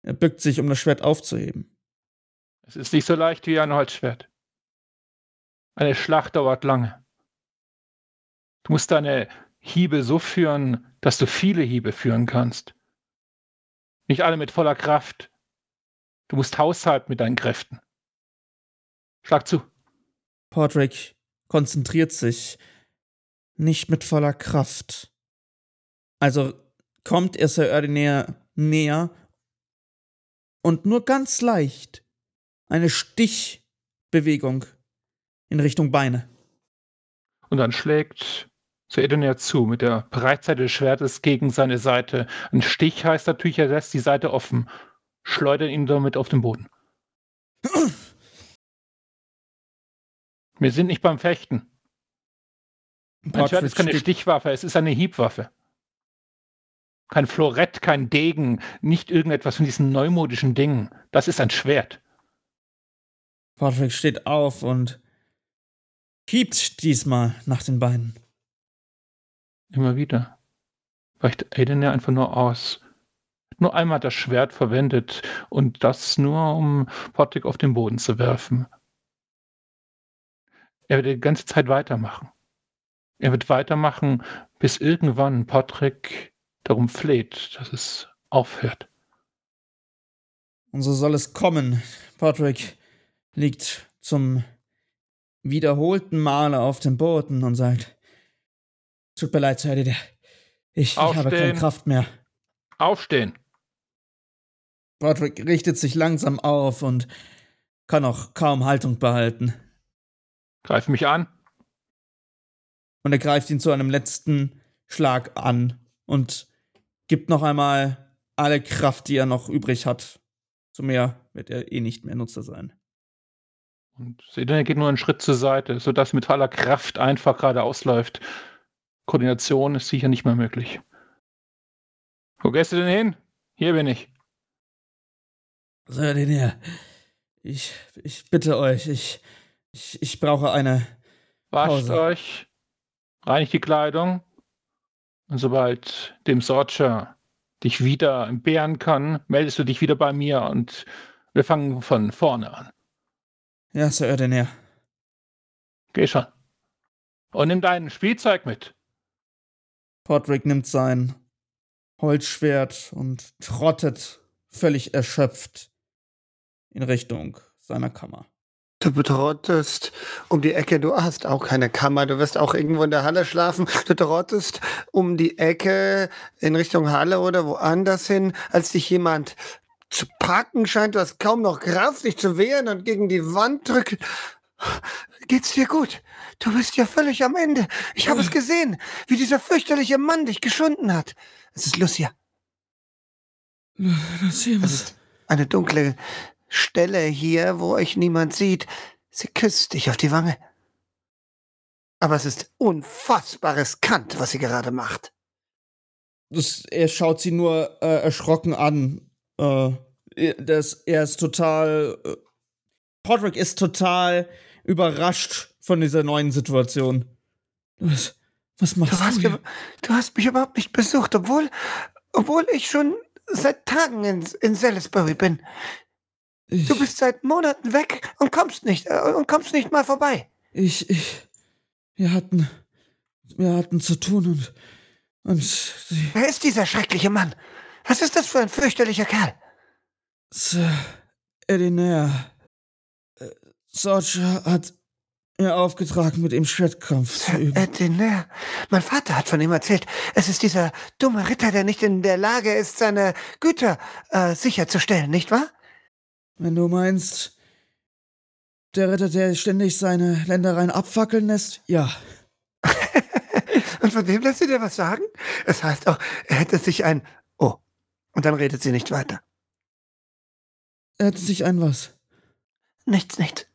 er bückt sich, um das Schwert aufzuheben. Es ist nicht so leicht wie ein Holzschwert. Eine Schlacht dauert lange. Du musst deine Hiebe so führen, dass du viele Hiebe führen kannst. Nicht alle mit voller Kraft. Du musst haushalten mit deinen Kräften. Schlag zu. Patrick konzentriert sich nicht mit voller Kraft. Also kommt er Sir Erdinair näher und nur ganz leicht eine Stichbewegung in Richtung Beine. Und dann schlägt Sir Edonia zu mit der Breitseite des Schwertes gegen seine Seite. Ein Stich heißt natürlich, er lässt die Seite offen, schleudert ihn damit auf den Boden. (clears throat) Wir sind nicht beim Fechten. Ein Schwert ist keine Stichwaffe, es ist eine Hiebwaffe. Kein Florett, kein Degen, nicht irgendetwas von diesen neumodischen Dingen. Das ist ein Schwert. Patrick steht auf und hiebt diesmal nach den Beinen. Immer wieder. Weicht Aiden ja einfach nur aus. Nur einmal das Schwert verwendet und das nur, um Patrick auf den Boden zu werfen. Er wird die ganze Zeit weitermachen. Er wird weitermachen, bis irgendwann Patrick darum fleht, dass es aufhört. Und so soll es kommen. Patrick liegt zum wiederholten Male auf dem Boden und sagt: Tut mir leid, Sir. Ich, ich habe keine Kraft mehr. Aufstehen. Patrick richtet sich langsam auf und kann auch kaum Haltung behalten. Greif mich an. Und er greift ihn zu einem letzten Schlag an und gibt noch einmal alle Kraft, die er noch übrig hat. Zu mehr wird er eh nicht mehr Nutzer sein. Und er geht nur einen Schritt zur Seite, sodass mit aller Kraft einfach gerade ausläuft. Koordination ist sicher nicht mehr möglich. Wo gehst du denn hin? Hier bin ich. Sir Denier, ich, ich bitte euch, ich, ich, ich brauche eine Wascht euch, reinigt die Kleidung und sobald dem Sorcher dich wieder entbehren kann, meldest du dich wieder bei mir und wir fangen von vorne an. Ja, Sir Erdener. Geh schon. Und nimm dein Spielzeug mit. Podrick nimmt sein Holzschwert und trottet völlig erschöpft in Richtung seiner Kammer. Du betrottest um die Ecke, du hast auch keine Kammer, du wirst auch irgendwo in der Halle schlafen. Du trottest um die Ecke in Richtung Halle oder woanders hin, als dich jemand zu packen scheint. Du hast kaum noch Kraft, dich zu wehren und gegen die Wand drücken. Geht's dir gut? Du bist ja völlig am Ende. Ich habe es gesehen, wie dieser fürchterliche Mann dich geschunden hat. Es ist Lucia. Lucia, was? Es ist eine dunkle Stelle hier, wo euch niemand sieht. Sie küsst dich auf die Wange. Aber es ist unfassbar riskant, was sie gerade macht. Das, er schaut sie nur äh, erschrocken an. Äh, das, er ist total. Äh, Podrick ist total überrascht von dieser neuen Situation. Was, was machst du? Hast, du, du hast mich überhaupt nicht besucht, obwohl, obwohl ich schon seit Tagen in, in Salisbury bin. Ich, du bist seit Monaten weg und kommst nicht äh, und kommst nicht mal vorbei. Ich, ich, wir hatten, wir hatten zu tun und und sie, Wer ist dieser schreckliche Mann? Was ist das für ein fürchterlicher Kerl? Sir Edinair. Äh, Sorge hat mir aufgetragen, mit ihm Schwertkampf zu üben. Edinair. Mein Vater hat von ihm erzählt. Es ist dieser dumme Ritter, der nicht in der Lage ist, seine Güter äh, sicherzustellen, nicht wahr? Wenn du meinst, der Ritter, der ständig seine Ländereien abfackeln lässt, ja. (laughs) und von dem lässt sie dir was sagen? Es heißt auch, er hätte sich ein. Und dann redet sie nicht weiter. Er hätte sich ein was? Nichts, nichts.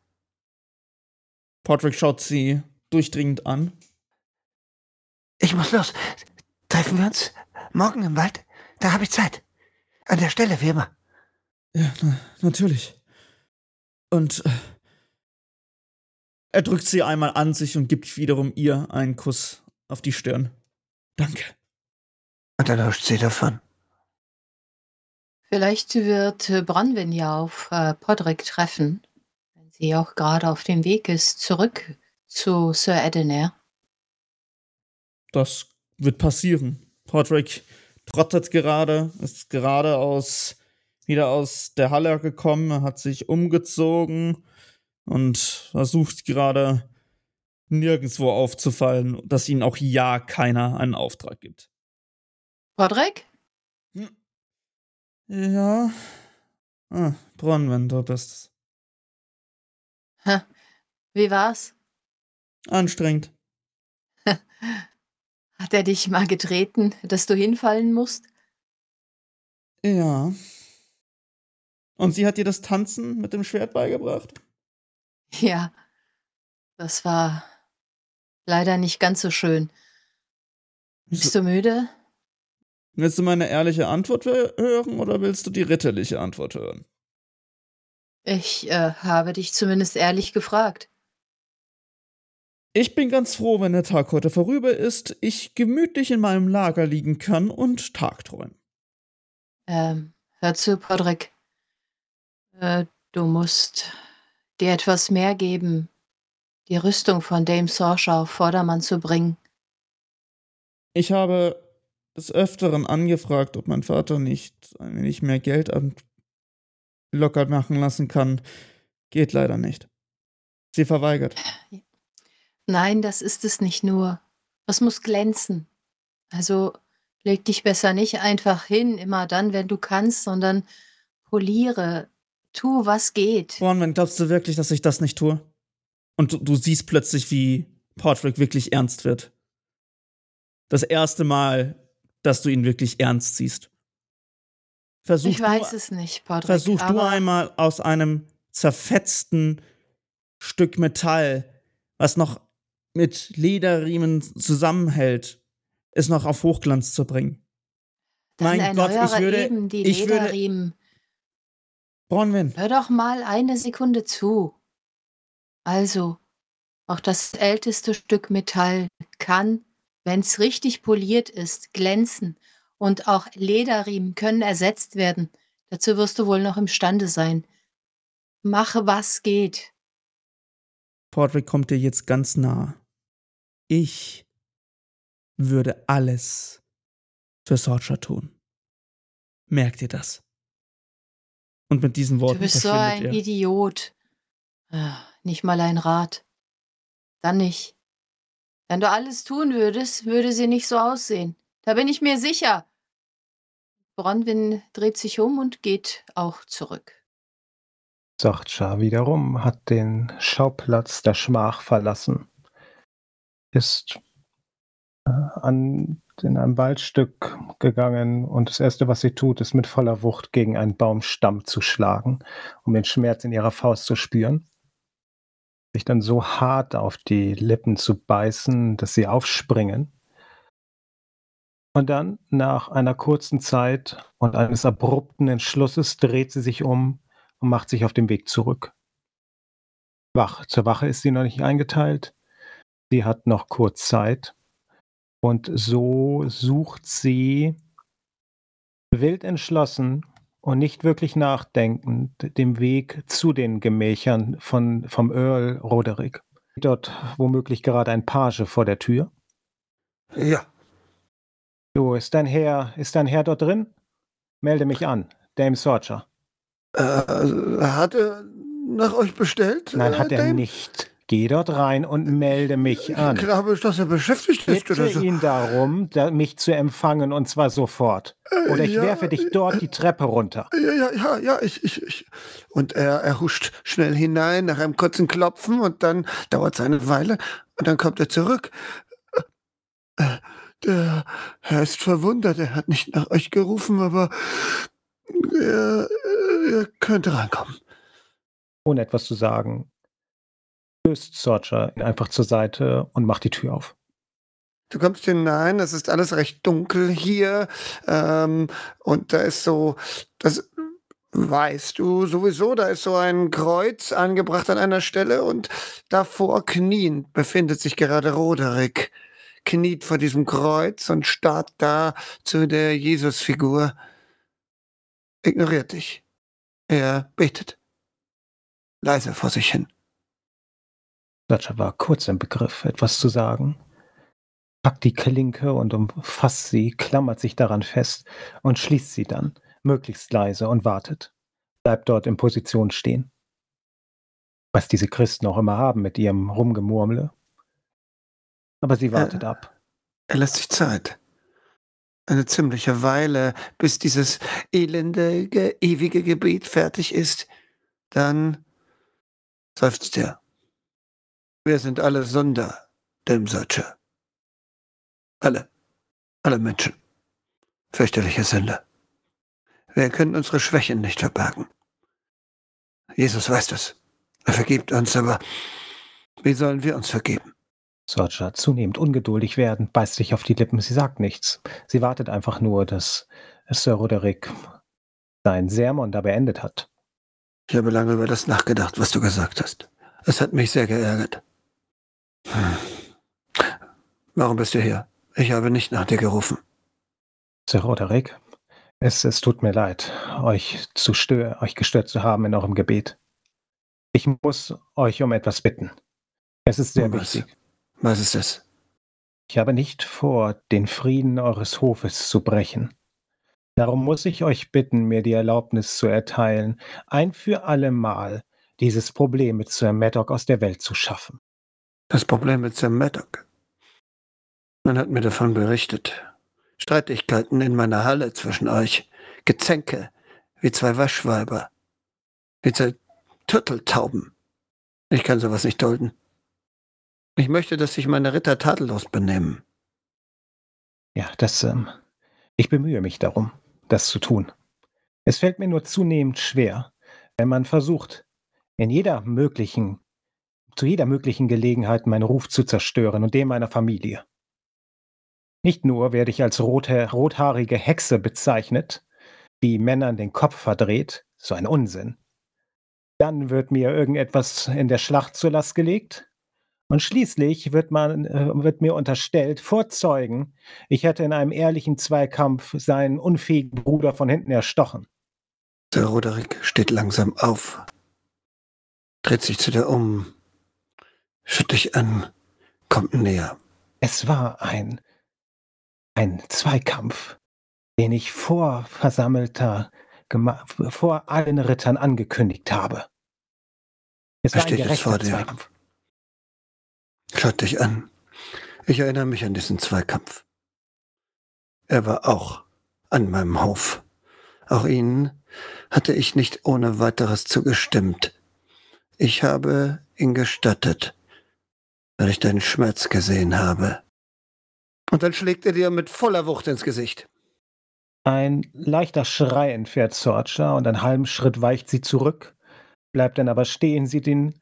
Patrick schaut sie durchdringend an. Ich muss los. Treffen wir uns morgen im Wald? Da habe ich Zeit. An der Stelle wie immer. Ja, na, natürlich. Und äh, er drückt sie einmal an sich und gibt wiederum ihr einen Kuss auf die Stirn. Danke. Und dann huscht sie davon. Vielleicht wird äh, Bronwyn ja auf äh, Podrick treffen, wenn sie auch gerade auf dem Weg ist, zurück zu Sir Edenair. Das wird passieren. Podrick trottet gerade, ist gerade aus wieder aus der Halle gekommen, hat sich umgezogen und versucht gerade nirgendwo aufzufallen, dass ihnen auch ja keiner einen Auftrag gibt. Podrick? Ja. Ah, Bronwyn, du bist. Ha, wie war's? Anstrengend. (laughs) Hat er dich mal getreten, dass du hinfallen musst? Ja. Und sie hat dir das Tanzen mit dem Schwert beigebracht? Ja, das war leider nicht ganz so schön. Bist du müde? Willst du meine ehrliche Antwort hören oder willst du die ritterliche Antwort hören? Ich äh, habe dich zumindest ehrlich gefragt. Ich bin ganz froh, wenn der Tag heute vorüber ist, ich gemütlich in meinem Lager liegen kann und tagträumen. Ähm, hör zu, Podrick. Äh, du musst dir etwas mehr geben, die Rüstung von Dame Sorsha auf Vordermann zu bringen. Ich habe des Öfteren angefragt, ob mein Vater nicht ein wenig mehr Geld locker machen lassen kann. Geht leider nicht. Sie verweigert. Nein, das ist es nicht nur. Es muss glänzen. Also leg dich besser nicht einfach hin, immer dann, wenn du kannst, sondern poliere. Tu, was geht. Bronwyn, glaubst du wirklich, dass ich das nicht tue? Und du, du siehst plötzlich, wie Portrick wirklich ernst wird. Das erste Mal, dass du ihn wirklich ernst siehst. Versuch ich weiß du, es nicht, Patrick. Versuch du einmal aus einem zerfetzten Stück Metall, was noch mit Lederriemen zusammenhält, es noch auf Hochglanz zu bringen. Dann mein Gott, ich würde, eben die ich Lederriemen. Würde, Bronwyn. Hör doch mal eine Sekunde zu. Also, auch das älteste Stück Metall kann, wenn es richtig poliert ist, glänzen und auch Lederriemen können ersetzt werden. Dazu wirst du wohl noch imstande sein. Mache, was geht. Portrait kommt dir jetzt ganz nah. Ich würde alles für Sorcha tun. Merkt ihr das? Und mit diesen Worten. Du bist so ein er. Idiot. Ah, nicht mal ein Rat. Dann nicht. Wenn du alles tun würdest, würde sie nicht so aussehen. Da bin ich mir sicher. Bronwyn dreht sich um und geht auch zurück. Sorcha wiederum hat den Schauplatz der Schmach verlassen, ist äh, an, in ein Waldstück gegangen und das Erste, was sie tut, ist mit voller Wucht gegen einen Baumstamm zu schlagen, um den Schmerz in ihrer Faust zu spüren. Sich dann so hart auf die Lippen zu beißen, dass sie aufspringen und dann, nach einer kurzen Zeit und eines abrupten Entschlusses, dreht sie sich um und macht sich auf den Weg zurück. Wach. Zur Wache ist sie noch nicht eingeteilt. Sie hat noch kurz Zeit. Und so sucht sie wild entschlossen und nicht wirklich nachdenkend den Weg zu den Gemächern von, vom Earl Roderick. Dort womöglich gerade ein Page vor der Tür. Ja, Du, ist dein Herr, ist dein Herr dort drin? Melde mich an, Dame Sorcher. Äh, hat er nach euch bestellt? Nein, hat äh, er nicht. Geh dort rein und melde mich an. Ich glaube, dass er beschäftigt ist Bitte oder so. ihn darum, mich zu empfangen und zwar sofort. Äh, oder ich ja, werfe dich dort die Treppe runter. Ja, ja, ja, ja, ich, ich, ich. Und er, er huscht schnell hinein nach einem kurzen Klopfen und dann dauert es eine Weile und dann kommt er zurück. Äh, der Herr ist verwundert, er hat nicht nach euch gerufen, aber er, er könnte reinkommen. Ohne etwas zu sagen, löst Sorcha einfach zur Seite und macht die Tür auf. Du kommst hinein, es ist alles recht dunkel hier ähm, und da ist so, das weißt du sowieso, da ist so ein Kreuz angebracht an einer Stelle und davor kniend befindet sich gerade Roderick kniet vor diesem Kreuz und starrt da zu der Jesusfigur. Ignoriert dich. Er betet. Leise vor sich hin. Sacha war kurz im Begriff, etwas zu sagen, packt die Klinke und umfasst sie, klammert sich daran fest und schließt sie dann, möglichst leise und wartet, bleibt dort in Position stehen. Was diese Christen auch immer haben mit ihrem Rumgemurmle, aber sie wartet er, ab. Er lässt sich Zeit. Eine ziemliche Weile, bis dieses elende, ewige Gebet fertig ist. Dann seufzt er. Wir sind alle Sünder, Demsatsche. Alle. Alle Menschen. Fürchterliche Sünder. Wir können unsere Schwächen nicht verbergen. Jesus weiß das. Er vergibt uns, aber wie sollen wir uns vergeben? Sorcha, zunehmend ungeduldig werdend, beißt sich auf die Lippen. Sie sagt nichts. Sie wartet einfach nur, dass Sir Roderick seinen Sermon da beendet hat. Ich habe lange über das nachgedacht, was du gesagt hast. Es hat mich sehr geärgert. Warum bist du hier? Ich habe nicht nach dir gerufen. Sir Roderick, es, es tut mir leid, euch, zu stör, euch gestört zu haben in eurem Gebet. Ich muss euch um etwas bitten. Es ist sehr was? wichtig. Was ist es? Ich habe nicht vor, den Frieden eures Hofes zu brechen. Darum muss ich euch bitten, mir die Erlaubnis zu erteilen, ein für allemal dieses Problem mit Sir Maddock aus der Welt zu schaffen. Das Problem mit Sam Maddock. Man hat mir davon berichtet. Streitigkeiten in meiner Halle zwischen euch. Gezänke, wie zwei Waschweiber. Wie zwei Turteltauben. Ich kann sowas nicht dulden. Ich möchte, dass sich meine Ritter tadellos benehmen. Ja, das, ähm, ich bemühe mich darum, das zu tun. Es fällt mir nur zunehmend schwer, wenn man versucht, in jeder möglichen, zu jeder möglichen Gelegenheit meinen Ruf zu zerstören und den meiner Familie. Nicht nur werde ich als rotha rothaarige Hexe bezeichnet, die Männern den Kopf verdreht, so ein Unsinn. Dann wird mir irgendetwas in der Schlacht zur Last gelegt und schließlich wird, man, äh, wird mir unterstellt, vor Zeugen, ich hätte in einem ehrlichen Zweikampf seinen unfähigen Bruder von hinten erstochen. Sir Roderick steht langsam auf, dreht sich zu dir um, schütt dich an, kommt näher. Es war ein, ein Zweikampf, den ich vor versammelter, vor allen Rittern angekündigt habe. Es Er steht jetzt vor dir. Zweikampf. Schaut dich an. Ich erinnere mich an diesen Zweikampf. Er war auch an meinem Hof. Auch ihn hatte ich nicht ohne weiteres zugestimmt. Ich habe ihn gestattet, weil ich deinen Schmerz gesehen habe. Und dann schlägt er dir mit voller Wucht ins Gesicht. Ein leichter Schrei entfährt Sorcha und einen halben Schritt weicht sie zurück, bleibt dann aber stehen, sieht ihn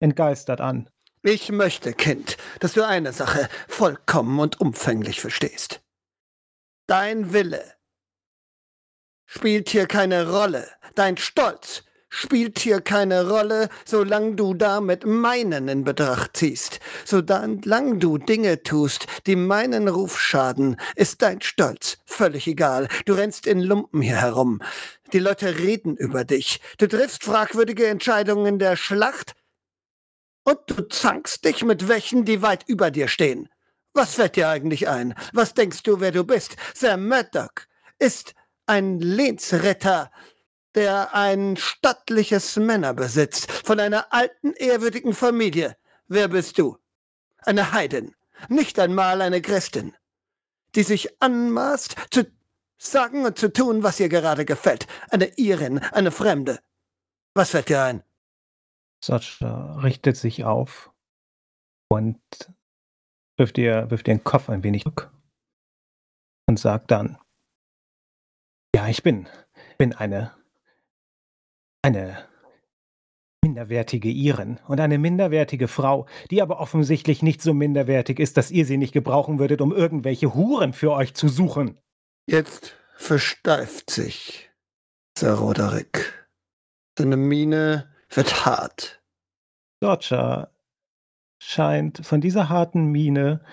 entgeistert an. Ich möchte, Kind, dass du eine Sache vollkommen und umfänglich verstehst. Dein Wille spielt hier keine Rolle. Dein Stolz spielt hier keine Rolle, solange du damit meinen in Betracht ziehst. Solange du Dinge tust, die meinen Ruf schaden, ist dein Stolz völlig egal. Du rennst in Lumpen hier herum. Die Leute reden über dich. Du triffst fragwürdige Entscheidungen in der Schlacht und du zankst dich mit welchen, die weit über dir stehen. Was fällt dir eigentlich ein? Was denkst du, wer du bist? Sam Maddock ist ein Lehnsritter, der ein stattliches Männer besitzt, von einer alten, ehrwürdigen Familie. Wer bist du? Eine Heidin, nicht einmal eine Christin, die sich anmaßt, zu sagen und zu tun, was ihr gerade gefällt. Eine Irin, eine Fremde. Was fällt dir ein? Sorcha richtet sich auf und wirft ihr, wirft ihren Kopf ein wenig zurück und sagt dann, ja, ich bin, bin eine, eine minderwertige Iren und eine minderwertige Frau, die aber offensichtlich nicht so minderwertig ist, dass ihr sie nicht gebrauchen würdet, um irgendwelche Huren für euch zu suchen. Jetzt versteift sich Sir Roderick. Seine Miene wird hart. Sorcha scheint von dieser harten Miene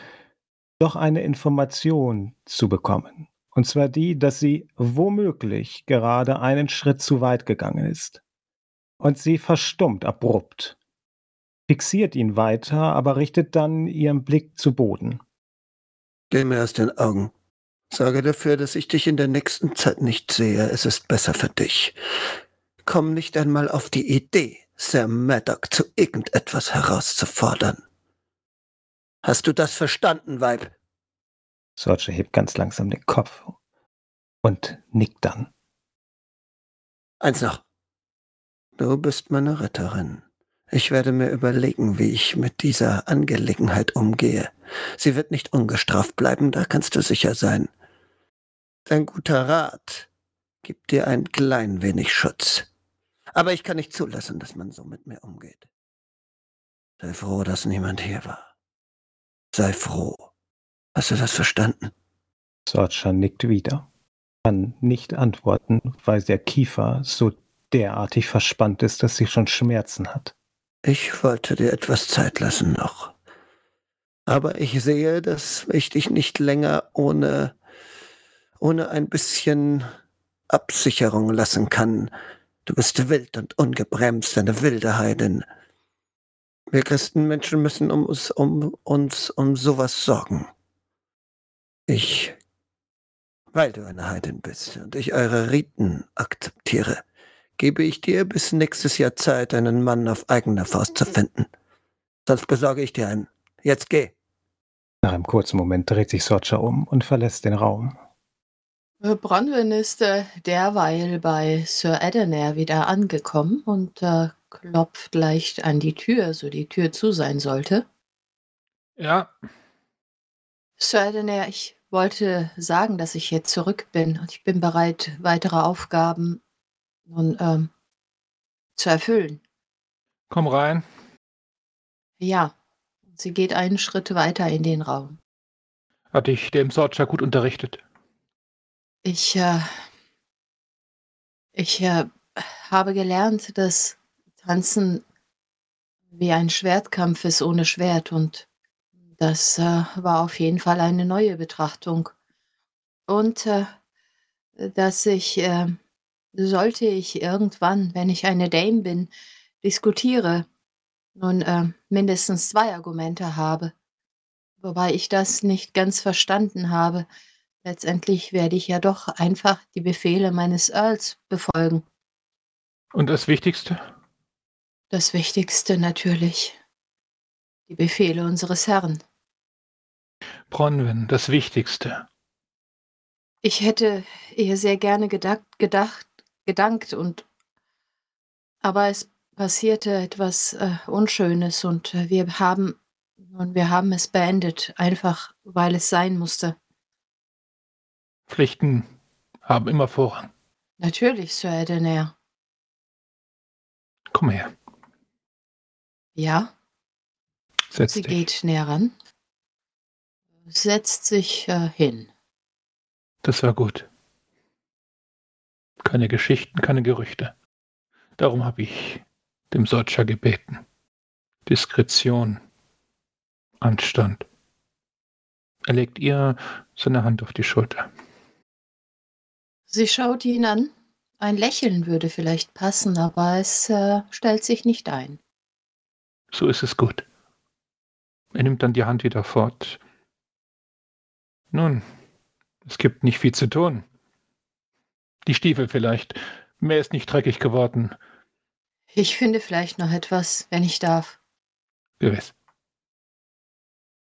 doch eine Information zu bekommen. Und zwar die, dass sie womöglich gerade einen Schritt zu weit gegangen ist. Und sie verstummt abrupt, fixiert ihn weiter, aber richtet dann ihren Blick zu Boden. Geh mir aus den Augen. Sorge dafür, dass ich dich in der nächsten Zeit nicht sehe. Es ist besser für dich. Komm nicht einmal auf die Idee, Sir Maddock zu irgendetwas herauszufordern. Hast du das verstanden, Weib? Sorcha hebt ganz langsam den Kopf und nickt dann. Eins noch. Du bist meine Retterin. Ich werde mir überlegen, wie ich mit dieser Angelegenheit umgehe. Sie wird nicht ungestraft bleiben, da kannst du sicher sein. Dein guter Rat gibt dir ein klein wenig Schutz. Aber ich kann nicht zulassen, dass man so mit mir umgeht. Sei froh, dass niemand hier war. Sei froh. Hast du das verstanden? Sorcha nickt wieder, kann nicht antworten, weil der Kiefer so derartig verspannt ist, dass sie schon Schmerzen hat. Ich wollte dir etwas Zeit lassen noch. Aber ich sehe, dass ich dich nicht länger ohne, ohne ein bisschen Absicherung lassen kann. Du bist wild und ungebremst, eine wilde Heidin. Wir Christenmenschen müssen um uns um, uns um sowas sorgen. Ich, weil du eine Heidin bist und ich eure Riten akzeptiere, gebe ich dir bis nächstes Jahr Zeit, einen Mann auf eigene Faust zu finden. Sonst besorge ich dir einen. Jetzt geh. Nach einem kurzen Moment dreht sich Sorcha um und verlässt den Raum. Äh, Bronwyn ist äh, derweil bei Sir Edener wieder angekommen und äh, klopft leicht an die Tür, so die Tür zu sein sollte. Ja, Sir Edener, ich wollte sagen, dass ich jetzt zurück bin und ich bin bereit, weitere Aufgaben nun ähm, zu erfüllen. komm rein. Ja, sie geht einen Schritt weiter in den Raum. Hat dich dem Sorcha gut unterrichtet. Ich, äh, ich äh, habe gelernt, dass Tanzen wie ein Schwertkampf ist ohne Schwert und das äh, war auf jeden Fall eine neue Betrachtung. Und äh, dass ich, äh, sollte ich irgendwann, wenn ich eine Dame bin, diskutiere, nun äh, mindestens zwei Argumente habe, wobei ich das nicht ganz verstanden habe. Letztendlich werde ich ja doch einfach die Befehle meines Earls befolgen. Und das Wichtigste? Das Wichtigste natürlich. Die Befehle unseres Herrn. Bronwyn, das Wichtigste. Ich hätte ihr sehr gerne gedacht, gedacht gedankt und aber es passierte etwas äh, Unschönes und äh, wir haben und wir haben es beendet, einfach weil es sein musste. Pflichten haben immer Vorrang. Natürlich, Sir Edener. Komm her, Ja, setz sie dich. geht näher ran, setzt sich äh, hin. Das war gut. Keine Geschichten, keine Gerüchte. Darum habe ich dem Sorcha gebeten. Diskretion, Anstand. Er legt ihr seine Hand auf die Schulter. Sie schaut ihn an. Ein Lächeln würde vielleicht passen, aber es äh, stellt sich nicht ein. So ist es gut. Er nimmt dann die Hand wieder fort. Nun, es gibt nicht viel zu tun. Die Stiefel vielleicht. Mehr ist nicht dreckig geworden. Ich finde vielleicht noch etwas, wenn ich darf. Gewiss.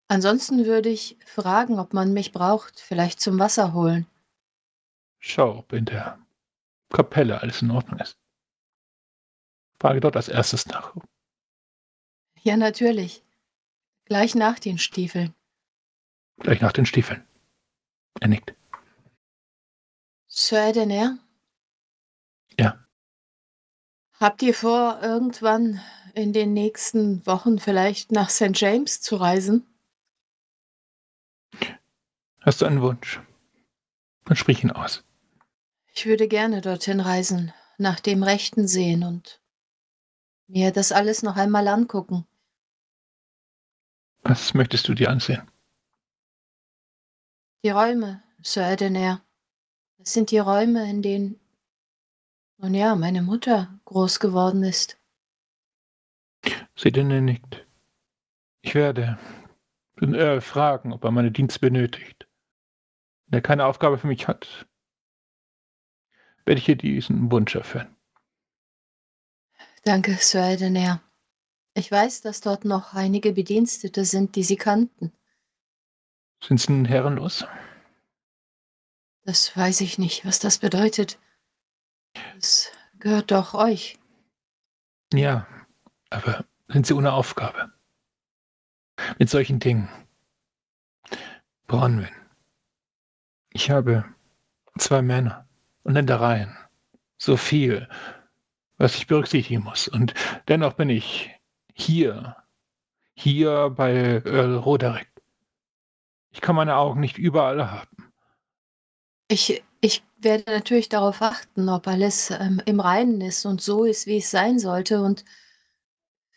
Ansonsten würde ich fragen, ob man mich braucht, vielleicht zum Wasser holen. Schau, ob in der Kapelle alles in Ordnung ist. Frage dort als erstes nach. Ja, natürlich. Gleich nach den Stiefeln. Gleich nach den Stiefeln. Er nickt. Sir Edener? Ja. Habt ihr vor, irgendwann in den nächsten Wochen vielleicht nach St. James zu reisen? Hast du einen Wunsch? Dann sprich ihn aus. Ich würde gerne dorthin reisen, nach dem Rechten sehen und mir das alles noch einmal angucken. Was möchtest du dir ansehen? Die Räume, Sir Edener. Das sind die Räume, in denen, nun ja, meine Mutter groß geworden ist. Sedene nickt. Ich werde den Earl fragen, ob er meine Dienste benötigt. Wenn er keine Aufgabe für mich hat, werde ich ihr diesen Wunsch erfüllen. Danke, Sir Edener. Ich weiß, dass dort noch einige Bedienstete sind, die Sie kannten. Sind sie nun herrenlos? Das weiß ich nicht, was das bedeutet. Es gehört doch euch. Ja, aber sind sie ohne Aufgabe? Mit solchen Dingen. Bronwyn. Ich habe zwei Männer und Ländereien. So viel, was ich berücksichtigen muss. Und dennoch bin ich hier, hier bei Earl Roderick. Ich kann meine Augen nicht überall haben. Ich, ich werde natürlich darauf achten, ob alles ähm, im Reinen ist und so ist, wie es sein sollte. Und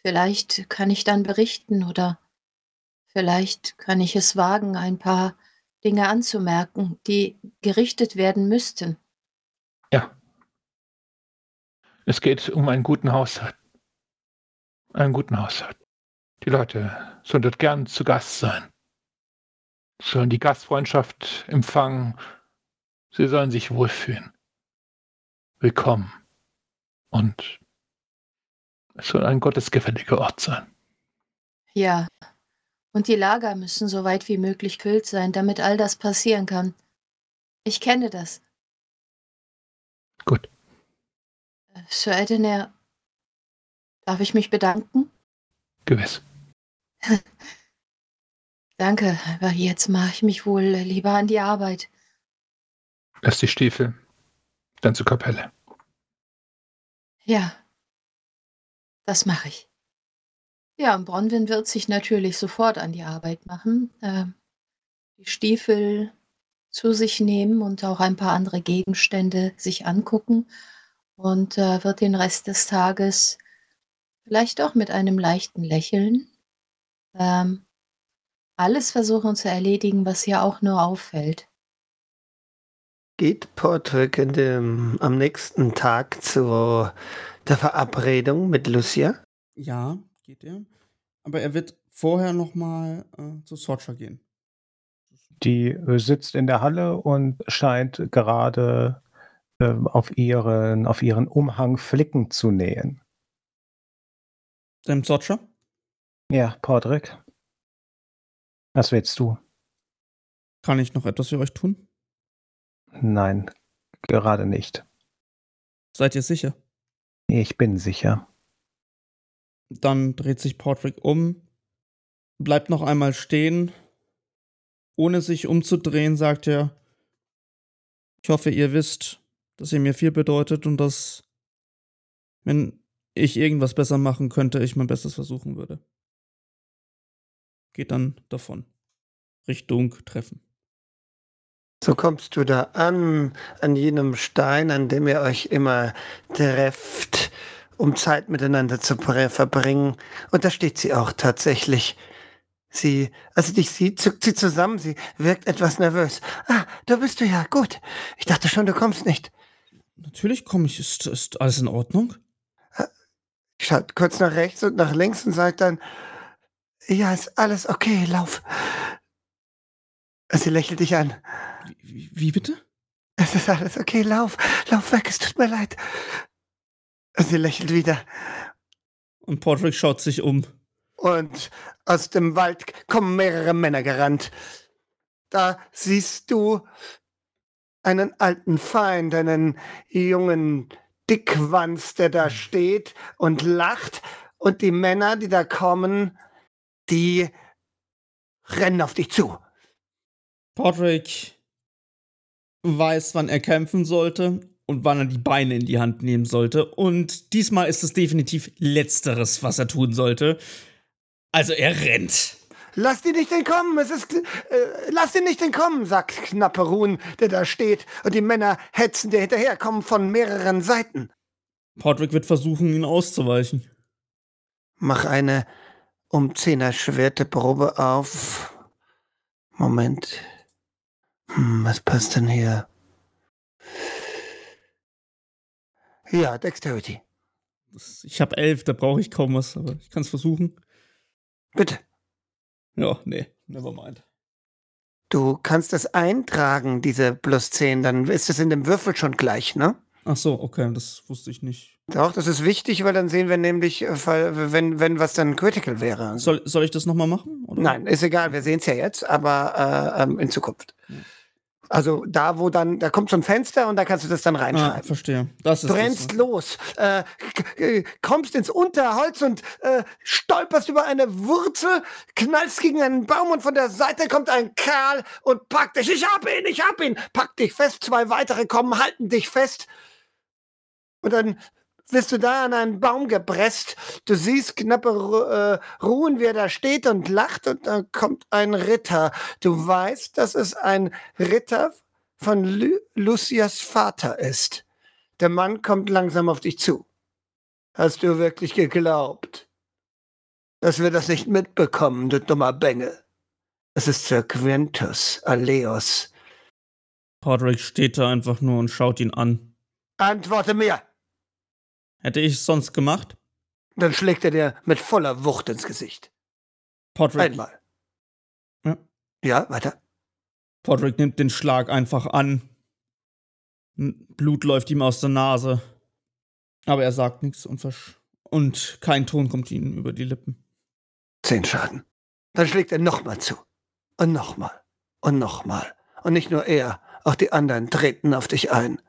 vielleicht kann ich dann berichten oder vielleicht kann ich es wagen, ein paar Dinge anzumerken, die gerichtet werden müssten. Ja. Es geht um einen guten Haushalt. Einen guten Haushalt. Die Leute sollen dort gern zu Gast sein. Sollen die Gastfreundschaft empfangen. Sie sollen sich wohlfühlen. Willkommen. Und es soll ein gottesgefälliger Ort sein. Ja, und die Lager müssen so weit wie möglich kühlt sein, damit all das passieren kann. Ich kenne das. Gut. Äh, Sir Edener, darf ich mich bedanken? Gewiss. (laughs) Danke, aber jetzt mache ich mich wohl lieber an die Arbeit. Lass die Stiefel. Dann zur Kapelle. Ja, das mache ich. Ja, und Bronwyn wird sich natürlich sofort an die Arbeit machen, äh, die Stiefel zu sich nehmen und auch ein paar andere Gegenstände sich angucken und äh, wird den Rest des Tages vielleicht auch mit einem leichten Lächeln ähm, alles versuchen zu erledigen, was ihr auch nur auffällt. Geht Portrick in dem, am nächsten Tag zu der Verabredung mit Lucia? Ja, geht er. Aber er wird vorher nochmal äh, zu Sorcha gehen. Die äh, sitzt in der Halle und scheint gerade äh, auf, ihren, auf ihren Umhang Flicken zu nähen. Dem Sorcha? Ja, Podrick. Was willst du? Kann ich noch etwas für euch tun? Nein, gerade nicht. Seid ihr sicher? Ich bin sicher. Dann dreht sich Portrick um, bleibt noch einmal stehen. Ohne sich umzudrehen, sagt er: Ich hoffe, ihr wisst, dass ihr mir viel bedeutet und dass, wenn ich irgendwas besser machen könnte, ich mein Bestes versuchen würde. Geht dann davon. Richtung Treffen. So kommst du da an, an jenem Stein, an dem ihr euch immer trefft, um Zeit miteinander zu ver- verbringen. Und da steht sie auch tatsächlich. Sie, als sie dich sieht, zuckt sie zusammen. Sie wirkt etwas nervös. Ah, da bist du ja. Gut. Ich dachte schon, du kommst nicht. Natürlich komme ich. Ist, ist alles in Ordnung? Schaut kurz nach rechts und nach links und sagt dann, ja, ist alles okay, lauf. Sie lächelt dich an. Wie, wie, bitte? Es ist alles okay, lauf, lauf weg, es tut mir leid. Sie lächelt wieder. Und Portrick schaut sich um. Und aus dem Wald kommen mehrere Männer gerannt. Da siehst du einen alten Feind, einen jungen Dickwanz, der da steht und lacht. Und die Männer, die da kommen, die rennen auf dich zu. Podrick weiß, wann er kämpfen sollte und wann er die Beine in die Hand nehmen sollte. Und diesmal ist es definitiv Letzteres, was er tun sollte. Also er rennt. Lass die nicht entkommen, es ist, äh, lass die nicht entkommen, sagt knappe Ruhn, der da steht, und die Männer hetzen dir hinterher, kommen von mehreren Seiten. Podrick wird versuchen, ihn auszuweichen. Mach eine um Zehner Schwerteprobe auf. Moment. Hm, was passt denn hier? Ja, Dexterity. Das- Ich habe elf, da brauche ich kaum was, aber ich kann es versuchen. Bitte. Ja, nee, never mind. Du kannst es eintragen, diese plus 10, dann ist es in dem Würfel schon gleich, ne? Ach so, okay, das wusste ich nicht. Doch, das ist wichtig, weil dann sehen wir nämlich, äh, wenn, wenn was dann critical wäre. Soll, soll ich das nochmal machen? Oder? Nein, ist egal, wir sehen es ja jetzt, aber äh, ähm, in Zukunft. Also da, wo dann, da kommt so ein Fenster und da kannst du das dann Ah, reinschreiben. verstehe. Das ist Du das, ne? los, äh, äh, kommst ins Unterholz und äh, stolperst über eine Wurzel, knallst gegen einen Baum und von der Seite kommt ein Kerl und packt dich. Ich hab ihn, ich hab ihn. Packt dich fest, zwei weitere kommen, halten dich fest. Und dann wirst du da an einen Baum gepresst. Du siehst knappe äh, Ruhen, wie er da steht und lacht und da kommt ein Ritter. Du weißt, dass es ein Ritter von Lu Lucias Vater ist. Der Mann kommt langsam auf dich zu. Hast du wirklich geglaubt, dass wir das nicht mitbekommen, du dummer Bengel? Es ist Sir Quintus Aleos. Podrick steht da einfach nur und schaut ihn an. Antworte mir! Hätte ich es sonst gemacht? Dann schlägt er dir mit voller Wucht ins Gesicht. Podrick. Einmal. Ja. Ja, weiter. Podrick nimmt den Schlag einfach an. Blut läuft ihm aus der Nase. Aber er sagt nichts und, und kein Ton kommt ihm über die Lippen. Zehn Schaden. Dann schlägt er nochmal zu. Und nochmal. Und nochmal. Und nicht nur er, auch die anderen treten auf dich ein.